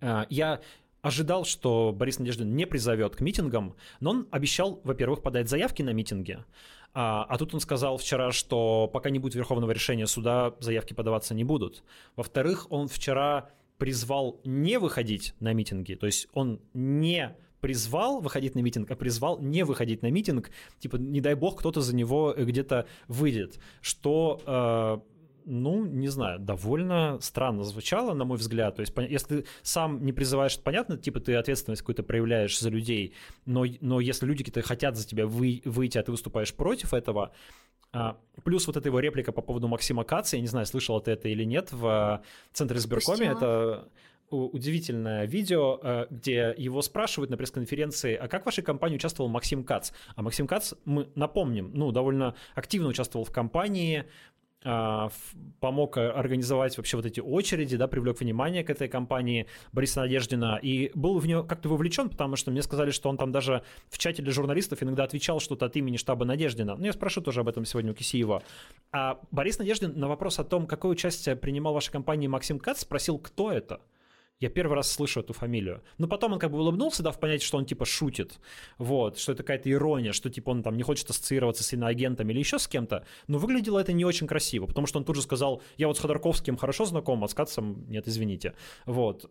А, я ожидал, что Борис Надеждин не призовет к митингам, но он обещал, во-первых, подать заявки на митинги, а, а тут он сказал вчера, что пока не будет верховного решения суда, заявки подаваться не будут. Во-вторых, он вчера призвал не выходить на митинги, то есть он не призвал выходить на митинг, а призвал не выходить на митинг, типа, не дай бог, кто-то за него где-то выйдет, что э, ну, не знаю, довольно странно звучало, на мой взгляд. То есть, если ты сам не призываешь, понятно, типа ты ответственность какую-то проявляешь за людей, но, но если люди какие-то хотят за тебя вы, выйти, а ты выступаешь против этого, а, плюс вот эта его реплика по поводу Максима Каца, я не знаю, слышал ты это или нет, в Центре избиркоме, это удивительное видео, э, где его спрашивают на пресс-конференции, а как в вашей компании участвовал Максим Кац? А Максим Кац, мы напомним, ну, довольно активно участвовал в компании, а, помог организовать вообще вот эти очереди, да, привлек внимание к этой компании Бориса Надеждина и был в нее как-то вовлечен, потому что мне сказали, что он там даже в чате для журналистов иногда отвечал что-то от имени штаба Надеждина. Ну, я спрошу тоже об этом сегодня у Кисиева. А Борис Надеждин на вопрос о том, какое участие принимал в вашей компании Максим Кац, спросил, кто это. Я первый раз слышу эту фамилию. Но потом он как бы улыбнулся, дав понять, что он типа шутит. Вот, что это какая-то ирония, что типа он там не хочет ассоциироваться с иноагентом или еще с кем-то. Но выглядело это не очень красиво, потому что он тут же сказал, я вот с Ходорковским хорошо знаком, а с Кацем нет, извините. Вот.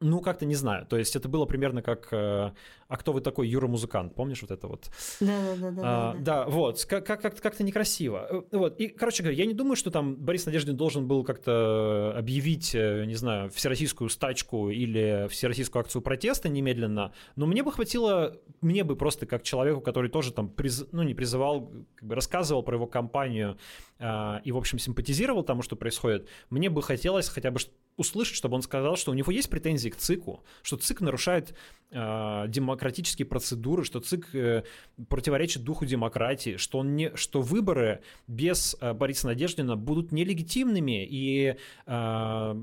Ну, как-то не знаю. То есть это было примерно как э, «А кто вы такой, Юра Музыкант?» Помнишь вот это вот? Да-да-да. А, да, вот. Как- как- как-то некрасиво. Э, вот. И, короче говоря, я не думаю, что там Борис Надеждин должен был как-то объявить, э, не знаю, всероссийскую стачку или всероссийскую акцию протеста немедленно, но мне бы хватило, мне бы просто как человеку, который тоже там, приз, ну, не призывал, как бы рассказывал про его кампанию и, в общем, симпатизировал тому, что происходит, мне бы хотелось хотя бы услышать, чтобы он сказал, что у него есть претензии к ЦИКу, что ЦИК нарушает э, демократические процедуры, что ЦИК э, противоречит духу демократии, что, он не, что выборы без э, Бориса Надеждина будут нелегитимными, и, э,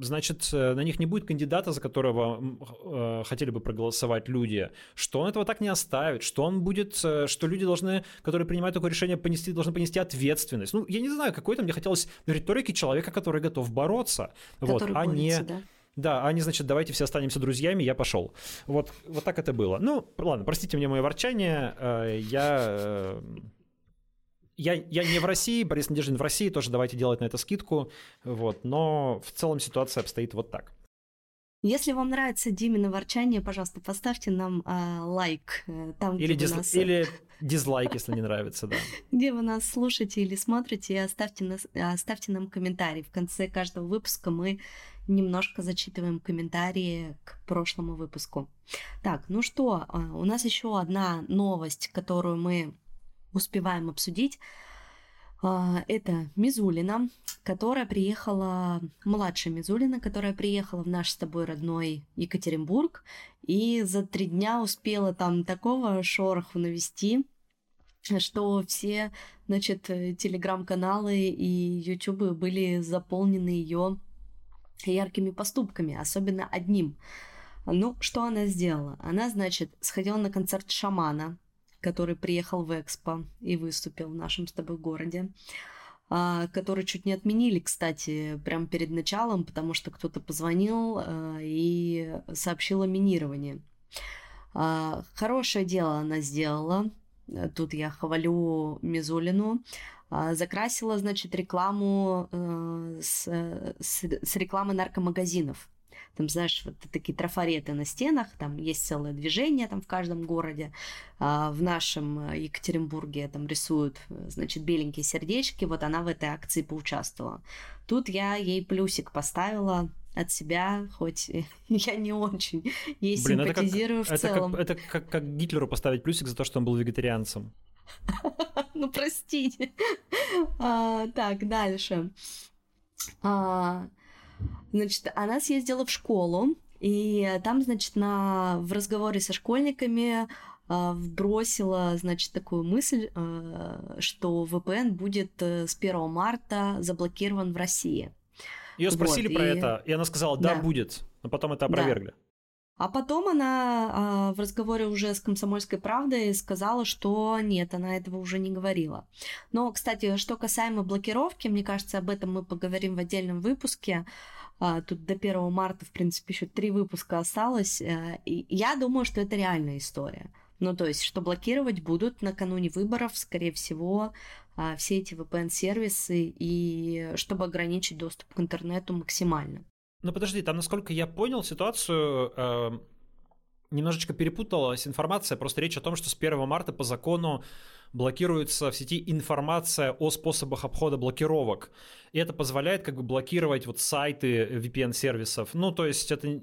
значит, на них не будет кандидата, за которого э, хотели бы проголосовать люди, что он этого так не оставит, что он будет, э, что люди должны, которые принимают такое решение, понести, должны понести ответственность. Ну, я не знаю, какой-то мне хотелось риторики человека, который готов бороться. Вот, Который а борется, не... да. Да, они, значит, давайте все останемся друзьями, я пошел. Вот, вот так это было. Ну, ладно, простите мне мое ворчание. э, Я, э, я, я не в России, Борис Надеждин в России, тоже давайте делать на это скидку. Вот, но в целом ситуация обстоит вот так. Если вам нравится Димина ворчание, пожалуйста, поставьте нам а, лайк э, там, Или, дизл- нас, или дизлайк, если не нравится, да. где вы нас слушаете или смотрите, и оставьте, нас, оставьте нам комментарий. В конце каждого выпуска мы немножко зачитываем комментарии к прошлому выпуску. Так, ну что, а, у нас еще одна новость, которую мы успеваем обсудить. А, Это Мизулина, которая приехала, младшая Мизулина, которая приехала в наш с тобой родной Екатеринбург и за три дня успела там такого шороху навести, что все, значит, э, телеграм-каналы и ютубы были заполнены ее яркими поступками, особенно одним. Ну, что она сделала? Она, значит, сходила на концерт шамана, который приехал в Экспо и выступил в нашем с тобой городе, а, который чуть не отменили, кстати, прямо перед началом, потому что кто-то позвонил а, и сообщил о минировании. А, Хорошее дело она сделала. Тут я хвалю Мизулину. Закрасила, значит, рекламу э, с, с, с рекламы наркомагазинов. Там, знаешь, вот такие трафареты на стенах, там есть целое движение там в каждом городе. А, В нашем э, Екатеринбурге там рисуют, э, значит, беленькие сердечки. Вот она в этой акции поучаствовала. Тут я ей плюсик поставила от себя, хоть я не очень ей Блин, это как, симпатизирую в это, целом. как, это как, как Гитлеру поставить плюсик за то, что он был вегетарианцем. Ну, простите. А, так, дальше. А, значит, она съездила в школу, и там, значит, на, в разговоре со школьниками а, вбросила, значит, такую мысль, а, что VPN будет э, с 1 марта заблокирован в России. Ее спросили Вот, про и- это, и она сказала, да, Да. будет. Но потом это Да. опровергли. А потом она в разговоре уже с «Комсомольской правдой» сказала, что нет, она этого уже не говорила. Но, кстати, что касаемо блокировки, мне кажется, об этом мы поговорим в отдельном выпуске. А, Тут до 1 марта, в принципе, еще три выпуска осталось. Э, я думаю, что это реальная история. Ну, то есть, что блокировать будут накануне выборов, скорее всего, а, все эти VPN-сервисы, и чтобы ограничить доступ к интернету максимально. Ну подожди, там, насколько я понял ситуацию, э, немножечко перепуталась информация. Просто речь о том, что с 1 марта по закону блокируется в сети информация о способах обхода блокировок. И это позволяет как бы блокировать вот сайты VPN-сервисов. Ну, то есть это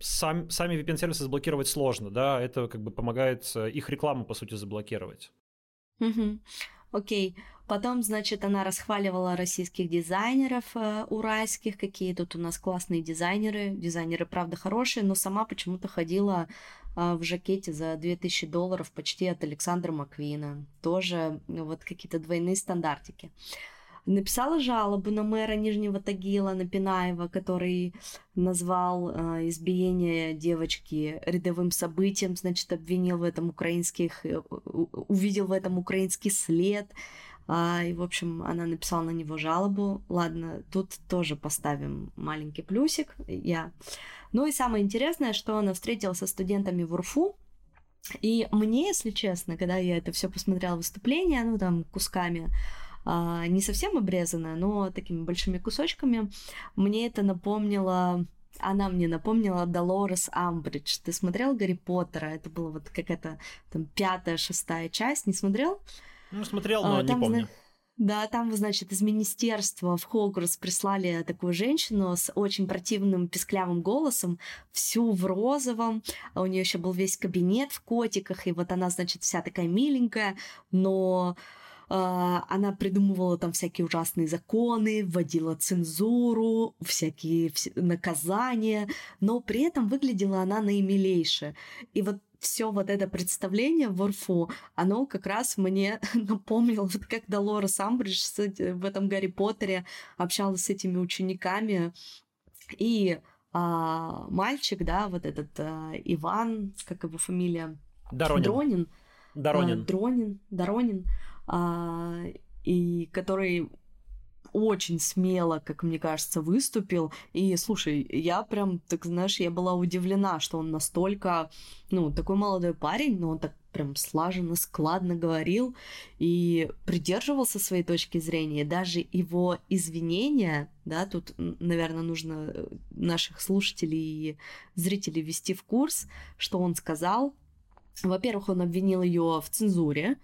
сам, сами VPN-сервисы заблокировать сложно, да, это как бы помогает э, их рекламу, по сути, заблокировать. Окей. Потом, значит, она расхваливала российских дизайнеров э, уральских, какие тут у нас классные дизайнеры. Дизайнеры, правда, хорошие, но сама почему-то ходила э, в жакете за 2000 долларов почти от Александра Маквина. Тоже ну, вот какие-то двойные стандартики. Написала жалобу на мэра Нижнего Тагила, на Пинаева, который назвал э, избиение девочки рядовым событием, значит, обвинил в этом украинских, э, увидел в этом украинский след. А, и, в общем, она написала на него жалобу. Ладно, тут тоже поставим маленький плюсик. Я. Ну и самое интересное, что она встретилась со студентами в УРФУ, и мне, если честно, когда я это все посмотрела выступление, ну там кусками, а, не совсем обрезанное, но такими большими кусочками, мне это напомнило она мне напомнила Долорес Амбридж. Ты смотрел Гарри Поттера? Это была вот какая-то там пятая, шестая часть. Не смотрел? Ну, смотрел, но а, не помню. Зна... Да, там, значит, из министерства в Хогвартс прислали такую женщину с очень противным писклявым голосом, всю в розовом. А у нее еще был весь кабинет в котиках, и вот она, значит, вся такая миленькая, но а, она придумывала там всякие ужасные законы, вводила цензуру, всякие наказания, но при этом выглядела она наимилейше. И вот все вот это представление в ОРФУ, оно как раз мне напомнило, вот как Долорес Амбридж в этом Гарри Поттере общалась с этими учениками, и а, мальчик, да, вот этот а, Иван, как его фамилия? Доронин. Дронин. Доронин. А, Дронин, Доронин а, и который очень смело, как мне кажется, выступил. И, слушай, я прям, так знаешь, я была удивлена, что он настолько, ну, такой молодой парень, но он так прям слаженно, складно говорил и придерживался своей точки зрения. Даже его извинения, да, тут, наверное, нужно э, наших слушателей и зрителей ввести в курс, что он сказал. Во-первых, он обвинил ее в цензуре,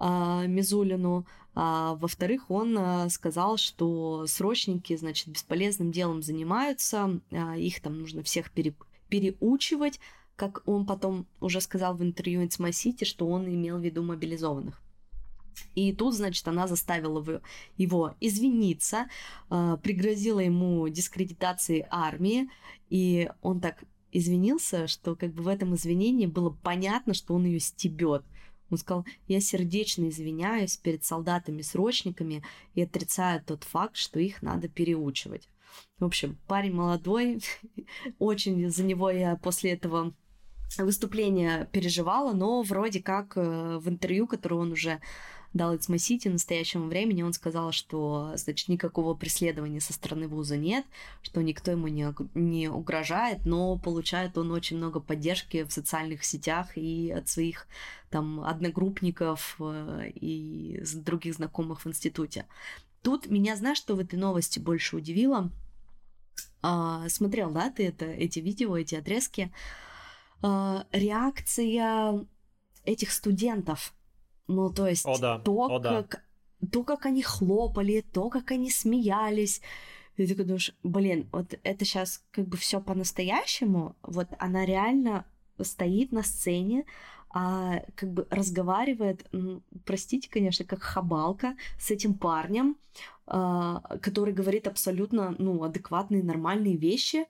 Мизулину. А, во-вторых, он а, сказал, что срочники, значит, бесполезным делом занимаются, а, их там нужно всех пере, переучивать, как он потом уже сказал в интервью My City, что он имел в виду мобилизованных. И тут, значит, она заставила его извиниться, пригрозила ему дискредитацией армии, и он так извинился, что как бы в этом извинении было понятно, что он ее стебет. Он сказал, я сердечно извиняюсь перед солдатами-срочниками и отрицаю тот факт, что их надо переучивать. В общем, парень молодой, очень за него я после этого выступления переживала, но вроде как э, в интервью, которое он уже дал It's My City настоящему времени, он сказал, что, значит, никакого преследования со стороны вуза нет, что никто ему не, не угрожает, но получает он очень много поддержки в социальных сетях и от своих там одногруппников э, и других знакомых в институте. Тут меня, знаешь, что в этой новости больше удивило? А, смотрел, да, ты это, эти видео, эти отрезки? А, реакция этих студентов ну, то есть О, да. то, О, как, да. то, как они хлопали, то, как они смеялись. И ты думаешь, блин, вот это сейчас как бы все по-настоящему. Вот она реально стоит на сцене, а как бы разговаривает, простите, конечно, как хабалка с этим парнем, а, который говорит абсолютно, ну, адекватные, нормальные вещи,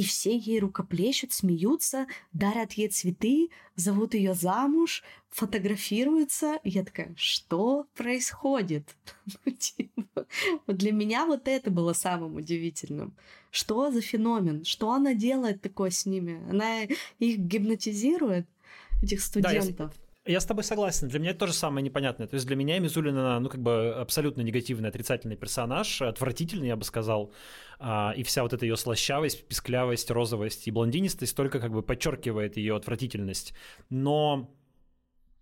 и все ей рукоплещут, смеются, дарят ей цветы, зовут ее замуж, фотографируются. И я такая, что происходит? Ну, типа, для меня вот это было самым удивительным. Что за феномен? Что она делает такое с ними? Она их гипнотизирует, этих студентов? Да, я с тобой согласен. Для меня это тоже самое непонятное. То есть для меня Мизулина, ну, как бы абсолютно негативный, отрицательный персонаж, отвратительный, я бы сказал. А, и вся вот эта ее слащавость, писклявость, розовость и блондинистость только как бы подчеркивает ее отвратительность. Но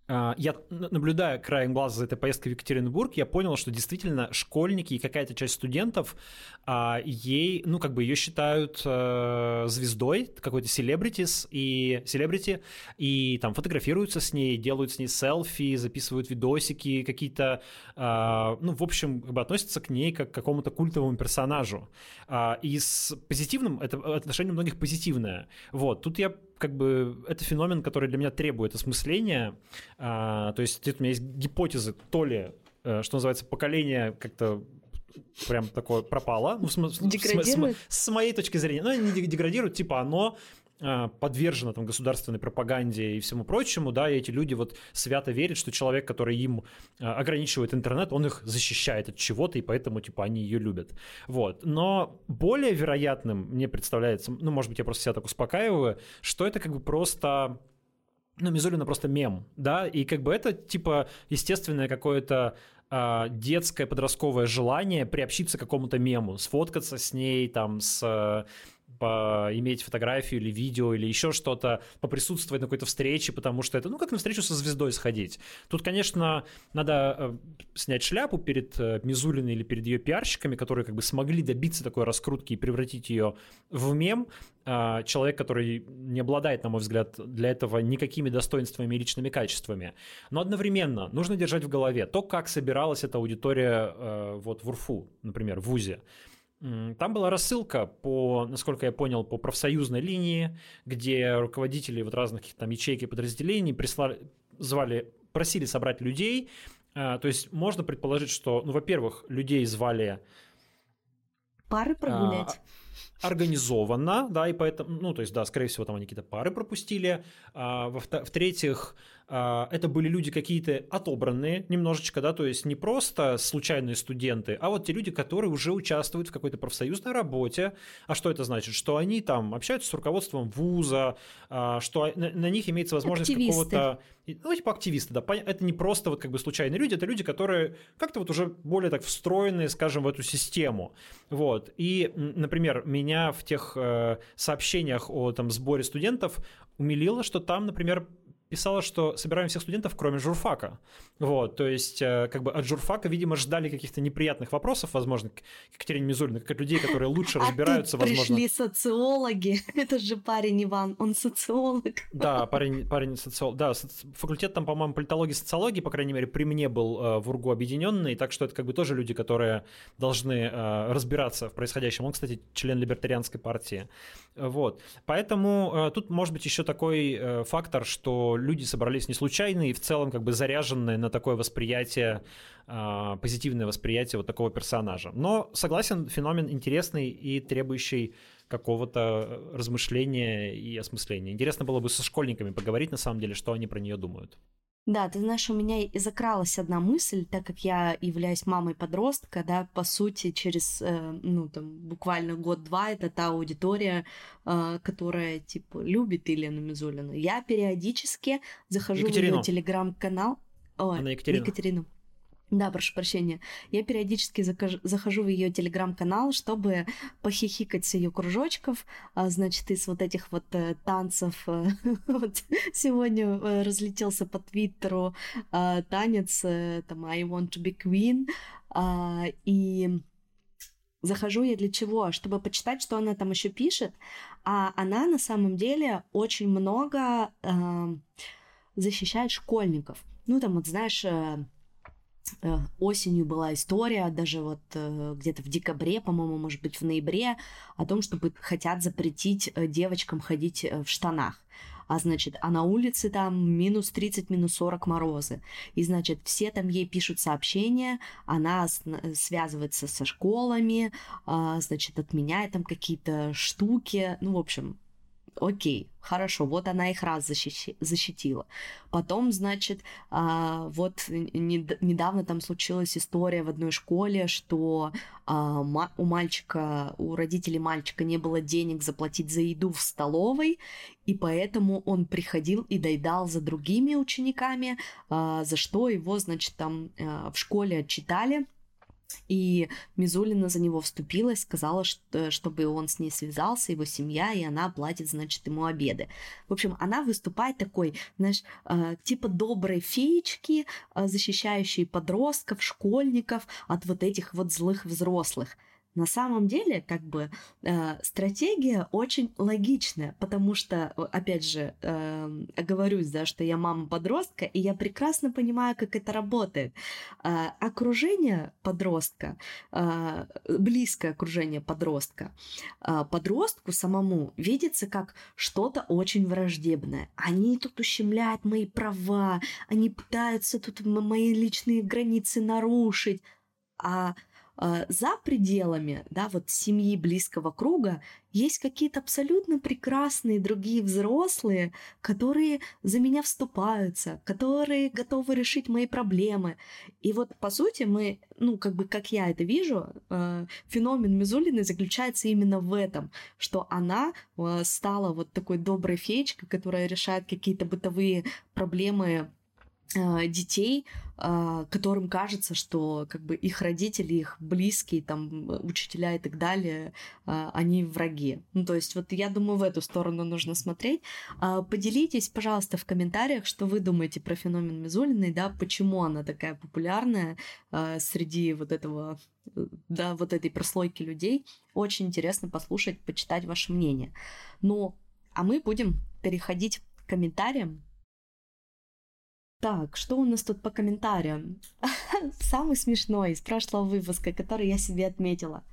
я, наблюдая краем глаза за этой поездкой в Екатеринбург, я понял, что действительно школьники и какая-то часть студентов а, ей, ну, как бы ее считают а, звездой, какой-то селебритис и селебрити, и там фотографируются с ней, делают с ней селфи, записывают видосики, какие-то, а, ну, в общем, как бы относятся к ней как к какому-то культовому персонажу. А, и с позитивным, это отношение многих позитивное. Вот, тут я как бы это феномен, который для меня требует осмысления. А, то есть тут у меня есть гипотезы, то ли, э, что называется, поколение как-то прям такое пропало. Ну, с, с, с, с моей точки зрения. Ну, не деградирует, типа оно подвержена там государственной пропаганде и всему прочему, да, и эти люди вот свято верят, что человек, который им а, ограничивает интернет, он их защищает от чего-то, и поэтому, типа, они ее любят. Вот. Но более вероятным мне представляется, ну, может быть, я просто себя так успокаиваю, что это как бы просто ну, Мизулина просто мем, да, и как бы это, типа, естественное какое-то э, детское подростковое желание приобщиться к какому-то мему, сфоткаться с ней, там, с иметь фотографию или видео или еще что-то, поприсутствовать на какой-то встрече, потому что это, ну, как на встречу со звездой сходить. Тут, конечно, надо э, снять шляпу перед э, Мизулиной или перед ее пиарщиками, которые как бы смогли добиться такой раскрутки и превратить ее в мем. Э, человек, который не обладает, на мой взгляд, для этого никакими достоинствами и личными качествами. Но одновременно нужно держать в голове то, как собиралась эта аудитория э, вот в УРФУ, например, в ВУЗе. Там была рассылка по, насколько я понял, по профсоюзной линии, где руководители вот разных там ячеек и подразделений прислали, звали, просили собрать людей. А, то есть можно предположить, что, ну, во-первых, людей звали пары прогулять. А, организованно, да, и поэтому, ну, то есть, да, скорее всего, там они какие-то пары пропустили. А, в-третьих, а, это были люди какие-то отобранные немножечко, да, то есть не просто случайные студенты, а вот те люди, которые уже участвуют в какой-то профсоюзной работе. А что это значит? Что они там общаются с руководством вуза, а, что на, на них имеется возможность какого-то... Ну, типа активисты, да. Это не просто вот как бы случайные люди, это люди, которые как-то вот уже более так встроенные, скажем, в эту систему. Вот. И, например, меня в тех э, сообщениях о там сборе студентов умилило, что там, например, писала, что собираем всех студентов, кроме журфака. Вот, то есть, э, как бы от журфака, видимо, ждали каких-то неприятных вопросов, возможно, к Екатерине Мизулиной, как от людей, которые лучше а разбираются, тут возможно. пришли социологи. Это же парень Иван, он социолог. Да, парень, парень социолог. Да, факультет там, по-моему, политологии и социологии, по крайней мере, при мне был э, в УРГУ объединенный, так что это как бы тоже люди, которые должны э, разбираться в происходящем. Он, кстати, член либертарианской партии. Вот. Поэтому тут может быть еще такой фактор, что люди собрались не случайно и в целом как бы заряженные на такое восприятие, э, позитивное восприятие вот такого персонажа. Но согласен, феномен интересный и требующий какого-то размышления и осмысления. Интересно было бы со школьниками поговорить на самом деле, что они про нее думают. Да, ты знаешь, у меня и закралась одна мысль, так как я являюсь мамой подростка, да, по сути, через, э, ну, там, буквально год-два это та аудитория, э, которая, типа, любит Елену Мизулину. Я периодически захожу Екатерину. в ее телеграм-канал. Ой, Она Екатерина. Екатерину. Да, прошу прощения. Я периодически закажу, захожу в ее телеграм-канал, чтобы похихикать с ее кружочков, а, значит, из вот этих вот э, танцев. Э, вот сегодня э, разлетелся по твиттеру э, танец э, там I want to be queen, э, и захожу я для чего? Чтобы почитать, что она там еще пишет, а она на самом деле очень много э, защищает школьников. Ну, там, вот знаешь, э, осенью была история, даже вот э, где-то в декабре, по-моему, может быть, в ноябре, о том, чтобы хотят запретить э, девочкам ходить в штанах. А значит, а на улице там минус 30, минус 40 морозы. И значит, все там ей пишут сообщения, она связывается со школами, а, значит, отменяет там какие-то штуки. Ну, в общем, окей, хорошо, вот она их раз защищи, защитила. Потом, значит, а, вот не, недавно там случилась история в одной школе, что а, у мальчика, у родителей мальчика не было денег заплатить за еду в столовой, и поэтому он приходил и доедал за другими учениками, а, за что его, значит, там а, в школе отчитали и Мизулина за него вступилась, сказала, что, чтобы он с ней связался, его семья, и она платит, значит, ему обеды. В общем, она выступает такой, знаешь, э, типа доброй феечки, э, защищающей подростков, школьников от вот этих вот злых взрослых – на самом деле, как бы, э, стратегия очень логичная, потому что, опять же, э, оговорюсь, да, что я мама подростка, и я прекрасно понимаю, как это работает. Э, окружение подростка, э, близкое окружение подростка, э, подростку самому видится как что-то очень враждебное. Они тут ущемляют мои права, они пытаются тут мои личные границы нарушить, а а, за пределами, да, вот семьи близкого круга есть какие-то абсолютно прекрасные другие взрослые, которые за меня вступаются, которые готовы решить мои проблемы. И вот, по сути, мы, ну, как бы, как я это вижу, э, феномен Мизулиной заключается именно в этом, что она э, стала вот такой доброй феечкой, которая решает какие-то бытовые проблемы детей, э, которым кажется, что как бы их родители, их близкие, там, учителя и так далее, э, они враги. Ну, то есть вот я думаю, в эту сторону нужно смотреть. Поделитесь, пожалуйста, в комментариях, что вы думаете про феномен Мизулиной, да, почему она такая популярная среди вот этого, да, вот этой прослойки людей. Очень интересно послушать, почитать ваше мнение. Ну, а мы будем переходить к комментариям так, что у нас тут по комментариям? Самый смешной из прошлого выпуска, который я себе отметила,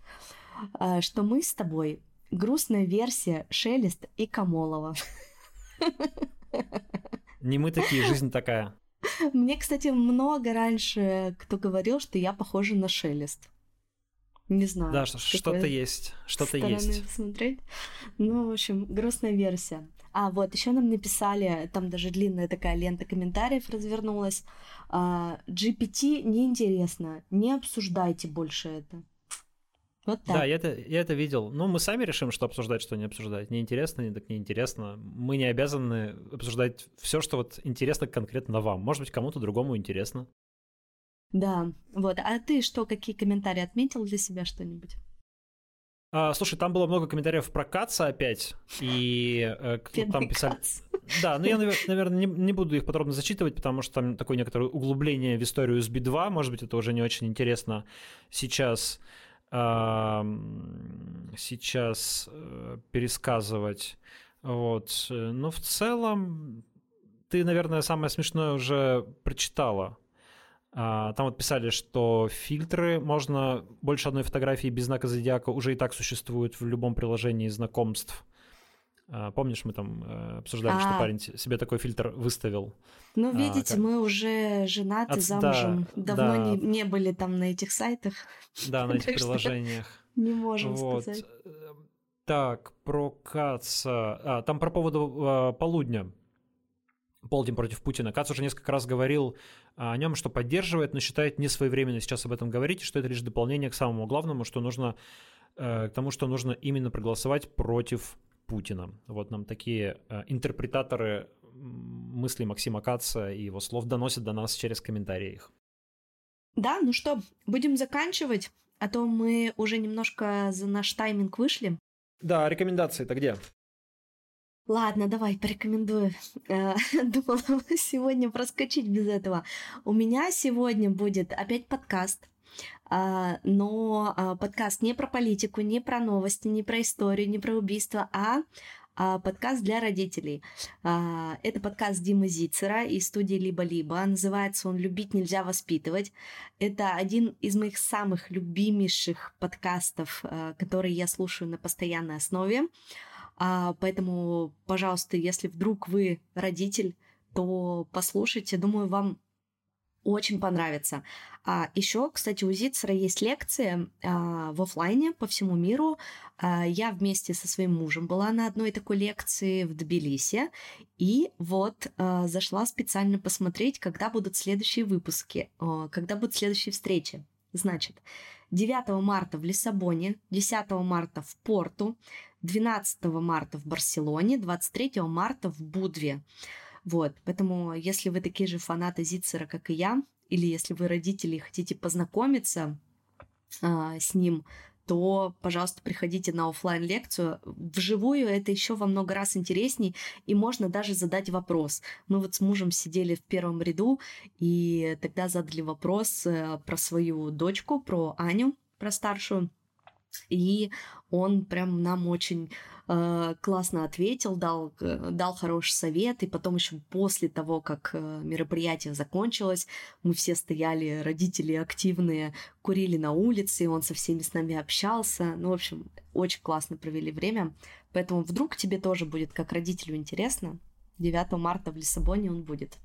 а, что мы с тобой грустная версия Шелест и Камолова. Не мы такие, жизнь такая. Мне, кстати, много раньше кто говорил, что я похожа на Шелест. Не знаю. Да, что-то есть, что-то есть. посмотреть. Ну, в общем, грустная версия. А, вот, еще нам написали, там даже длинная такая лента комментариев развернулась. А, GPT неинтересно, не обсуждайте больше это. Вот так. Да, я это, я это видел. Ну, мы сами решим, что обсуждать, что не обсуждать. Неинтересно, не так неинтересно. Мы не обязаны обсуждать все, что вот интересно конкретно вам. Может быть, кому-то другому интересно. Да, вот. А ты что, какие комментарии отметил для себя что-нибудь? А, слушай, там было много комментариев про Каца опять, и э, кто там писали... Да, но я, наверное, не, не буду их подробно зачитывать, потому что там такое некоторое углубление в историю с Би-2, может быть, это уже не очень интересно сейчас, э, сейчас э, пересказывать. Вот. Но в целом ты, наверное, самое смешное уже прочитала. А, там вот писали, что фильтры можно больше одной фотографии без знака зодиака уже и так существуют в любом приложении знакомств. А, помнишь, мы там э, обсуждали, а... что парень себе такой фильтр выставил? Ну, видите, а, как... мы уже женаты, От... замужем. Да, Давно да. Не, не были там на этих сайтах. Да, на этих приложениях. Не можем сказать. Так, про Каца. А, там про поводу а, полудня. Полдень против Путина. Кац уже несколько раз говорил а, о нем, что поддерживает, но считает несвоевременно сейчас об этом говорить, что это лишь дополнение к самому главному, что нужно э, к тому, что нужно именно проголосовать против Путина. Вот нам такие э, интерпретаторы мыслей Максима Каца и его слов доносят до нас через комментарии их. Да, ну что, будем заканчивать, а то мы уже немножко за наш тайминг вышли. Да, рекомендации-то где? Ладно, давай, порекомендую. Э, думала сегодня проскочить без этого. У меня сегодня будет опять подкаст. А, но а, подкаст не про политику, не про новости, не про историю, не про убийство, а, а подкаст для родителей. Это подкаст Димы Зицера из студии «Либо-либо». Называется он «Любить нельзя воспитывать». Это один из моих самых любимейших подкастов, которые я слушаю на постоянной основе. А, поэтому, пожалуйста, если вдруг вы родитель, то послушайте. Думаю, вам очень понравится. А еще, кстати, у Зицера есть лекции а, в офлайне по всему миру. А, я вместе со своим мужем была на одной такой лекции в Тбилиси. И вот а, зашла специально посмотреть, когда будут следующие выпуски, а, когда будут следующие встречи. Значит, 9 марта в Лиссабоне, 10 марта в Порту, 12 марта в Барселоне, 23 марта в Будве. Вот, поэтому если вы такие же фанаты Зицера, как и я, или если вы родители и хотите познакомиться а, с ним, то, пожалуйста, приходите на офлайн лекцию Вживую это еще во много раз интересней, и можно даже задать вопрос. Мы вот с мужем сидели в первом ряду, и тогда задали вопрос э, про свою дочку, про Аню, про старшую. И он прям нам очень э, классно ответил, дал, э, дал хороший совет. И потом еще после того, как э, мероприятие закончилось, мы все стояли, родители активные, курили на улице, и он со всеми с нами общался. Ну, в общем, очень классно провели время. Поэтому вдруг тебе тоже будет как родителю интересно. 9 марта в Лиссабоне он будет.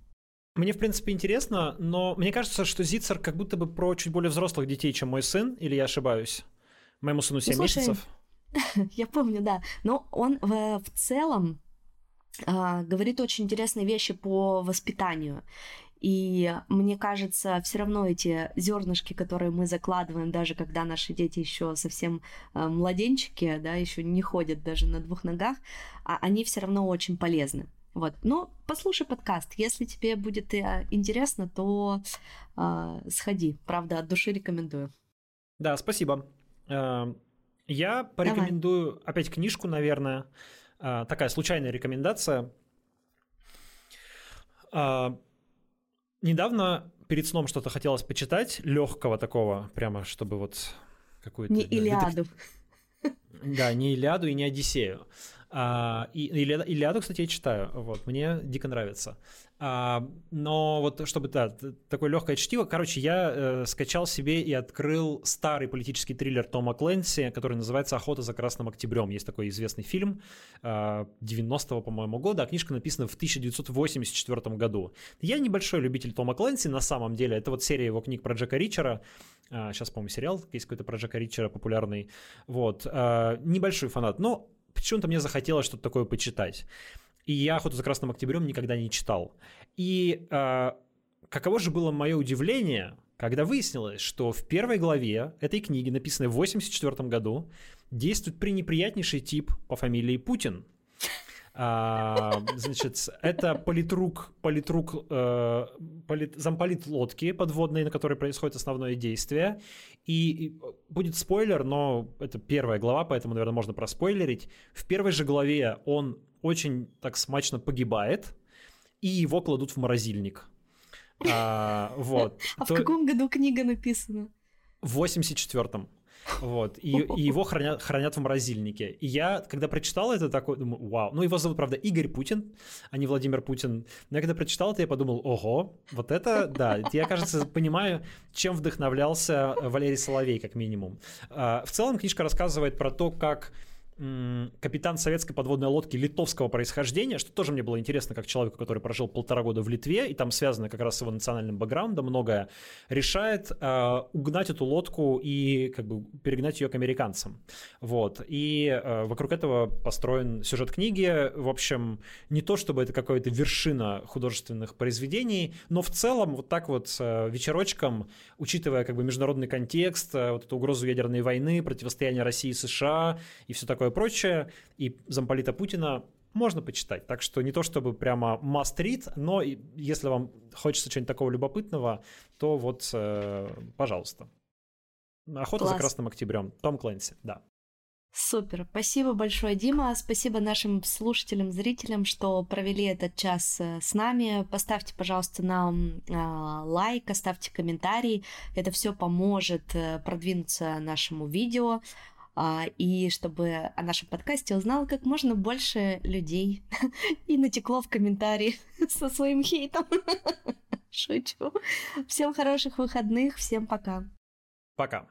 Мне, в принципе, интересно, но мне кажется, что Зицер как будто бы про чуть более взрослых детей, чем мой сын, или я ошибаюсь? Моему сыну 7 ну, слушай, месяцев. Я помню, да. Но он в, в целом а, говорит очень интересные вещи по воспитанию. И мне кажется, все равно эти зернышки, которые мы закладываем, даже когда наши дети еще совсем э, младенчики, да, еще не ходят даже на двух ногах, а они все равно очень полезны. Вот, ну, послушай подкаст. Если тебе будет э, интересно, то э, сходи. Правда, от души рекомендую. Да, спасибо. Э, я порекомендую Давай. опять книжку, наверное. Э, такая случайная рекомендация. Э, недавно перед сном что-то хотелось почитать, легкого такого, прямо чтобы вот какую-то... Не Илиаду. Да, не Илиаду и не Одиссею. А, и, Илиаду, кстати, я читаю, вот, мне дико нравится. А, но вот чтобы, да, такое легкое чтиво, короче, я э, скачал себе и открыл старый политический триллер Тома Кленси, который называется «Охота за Красным Октябрем». Есть такой известный фильм э, 90-го, по-моему, года, а книжка написана в 1984 году. Я небольшой любитель Тома Кленси, на самом деле, это вот серия его книг про Джека Ричера, э, сейчас, по-моему, сериал есть какой-то про Джека Ричера популярный, вот, э, небольшой фанат, но почему-то мне захотелось что-то такое почитать. И я «Охоту за красным октябрем» никогда не читал. И э, каково же было мое удивление, когда выяснилось, что в первой главе этой книги, написанной в 1984 году, действует пренеприятнейший тип по фамилии Путин. А, значит, это политрук, политрук, э, полит, замполит лодки подводной, на которой происходит основное действие. И будет спойлер, но это первая глава, поэтому, наверное, можно проспойлерить. В первой же главе он очень так смачно погибает, и его кладут в морозильник. А, вот. А То... в каком году книга написана? В 84-м. Вот, и, и его хранят, хранят в морозильнике. И я, когда прочитал это, такой, думаю, вау. Ну, его зовут, правда, Игорь Путин, а не Владимир Путин. Но я когда прочитал это, я подумал, ого, вот это, да. Я, кажется, понимаю, чем вдохновлялся Валерий Соловей, как минимум. А, в целом, книжка рассказывает про то, как капитан советской подводной лодки литовского происхождения, что тоже мне было интересно, как человеку, который прожил полтора года в Литве, и там связано как раз с его национальным бэкграундом многое, решает э, угнать эту лодку и как бы перегнать ее к американцам. Вот. И э, вокруг этого построен сюжет книги. В общем, не то чтобы это какая-то вершина художественных произведений, но в целом вот так вот э, вечерочком, учитывая как бы международный контекст, э, вот эту угрозу ядерной войны, противостояние России и США и все такое прочее, и замполита Путина можно почитать. Так что не то чтобы прямо must read, но если вам хочется чего-нибудь такого любопытного, то вот, э, пожалуйста. Охота Класс. за Красным Октябрем. Том Клэнси, да. Супер. Спасибо большое, Дима. Спасибо нашим слушателям, зрителям, что провели этот час э, с нами. Поставьте, пожалуйста, нам э, лайк, оставьте комментарий. Это все поможет продвинуться нашему видео. А, и чтобы о нашем подкасте узнал как можно больше людей и натекло в комментарии со своим хейтом. Шучу. Всем хороших выходных, всем пока. Пока.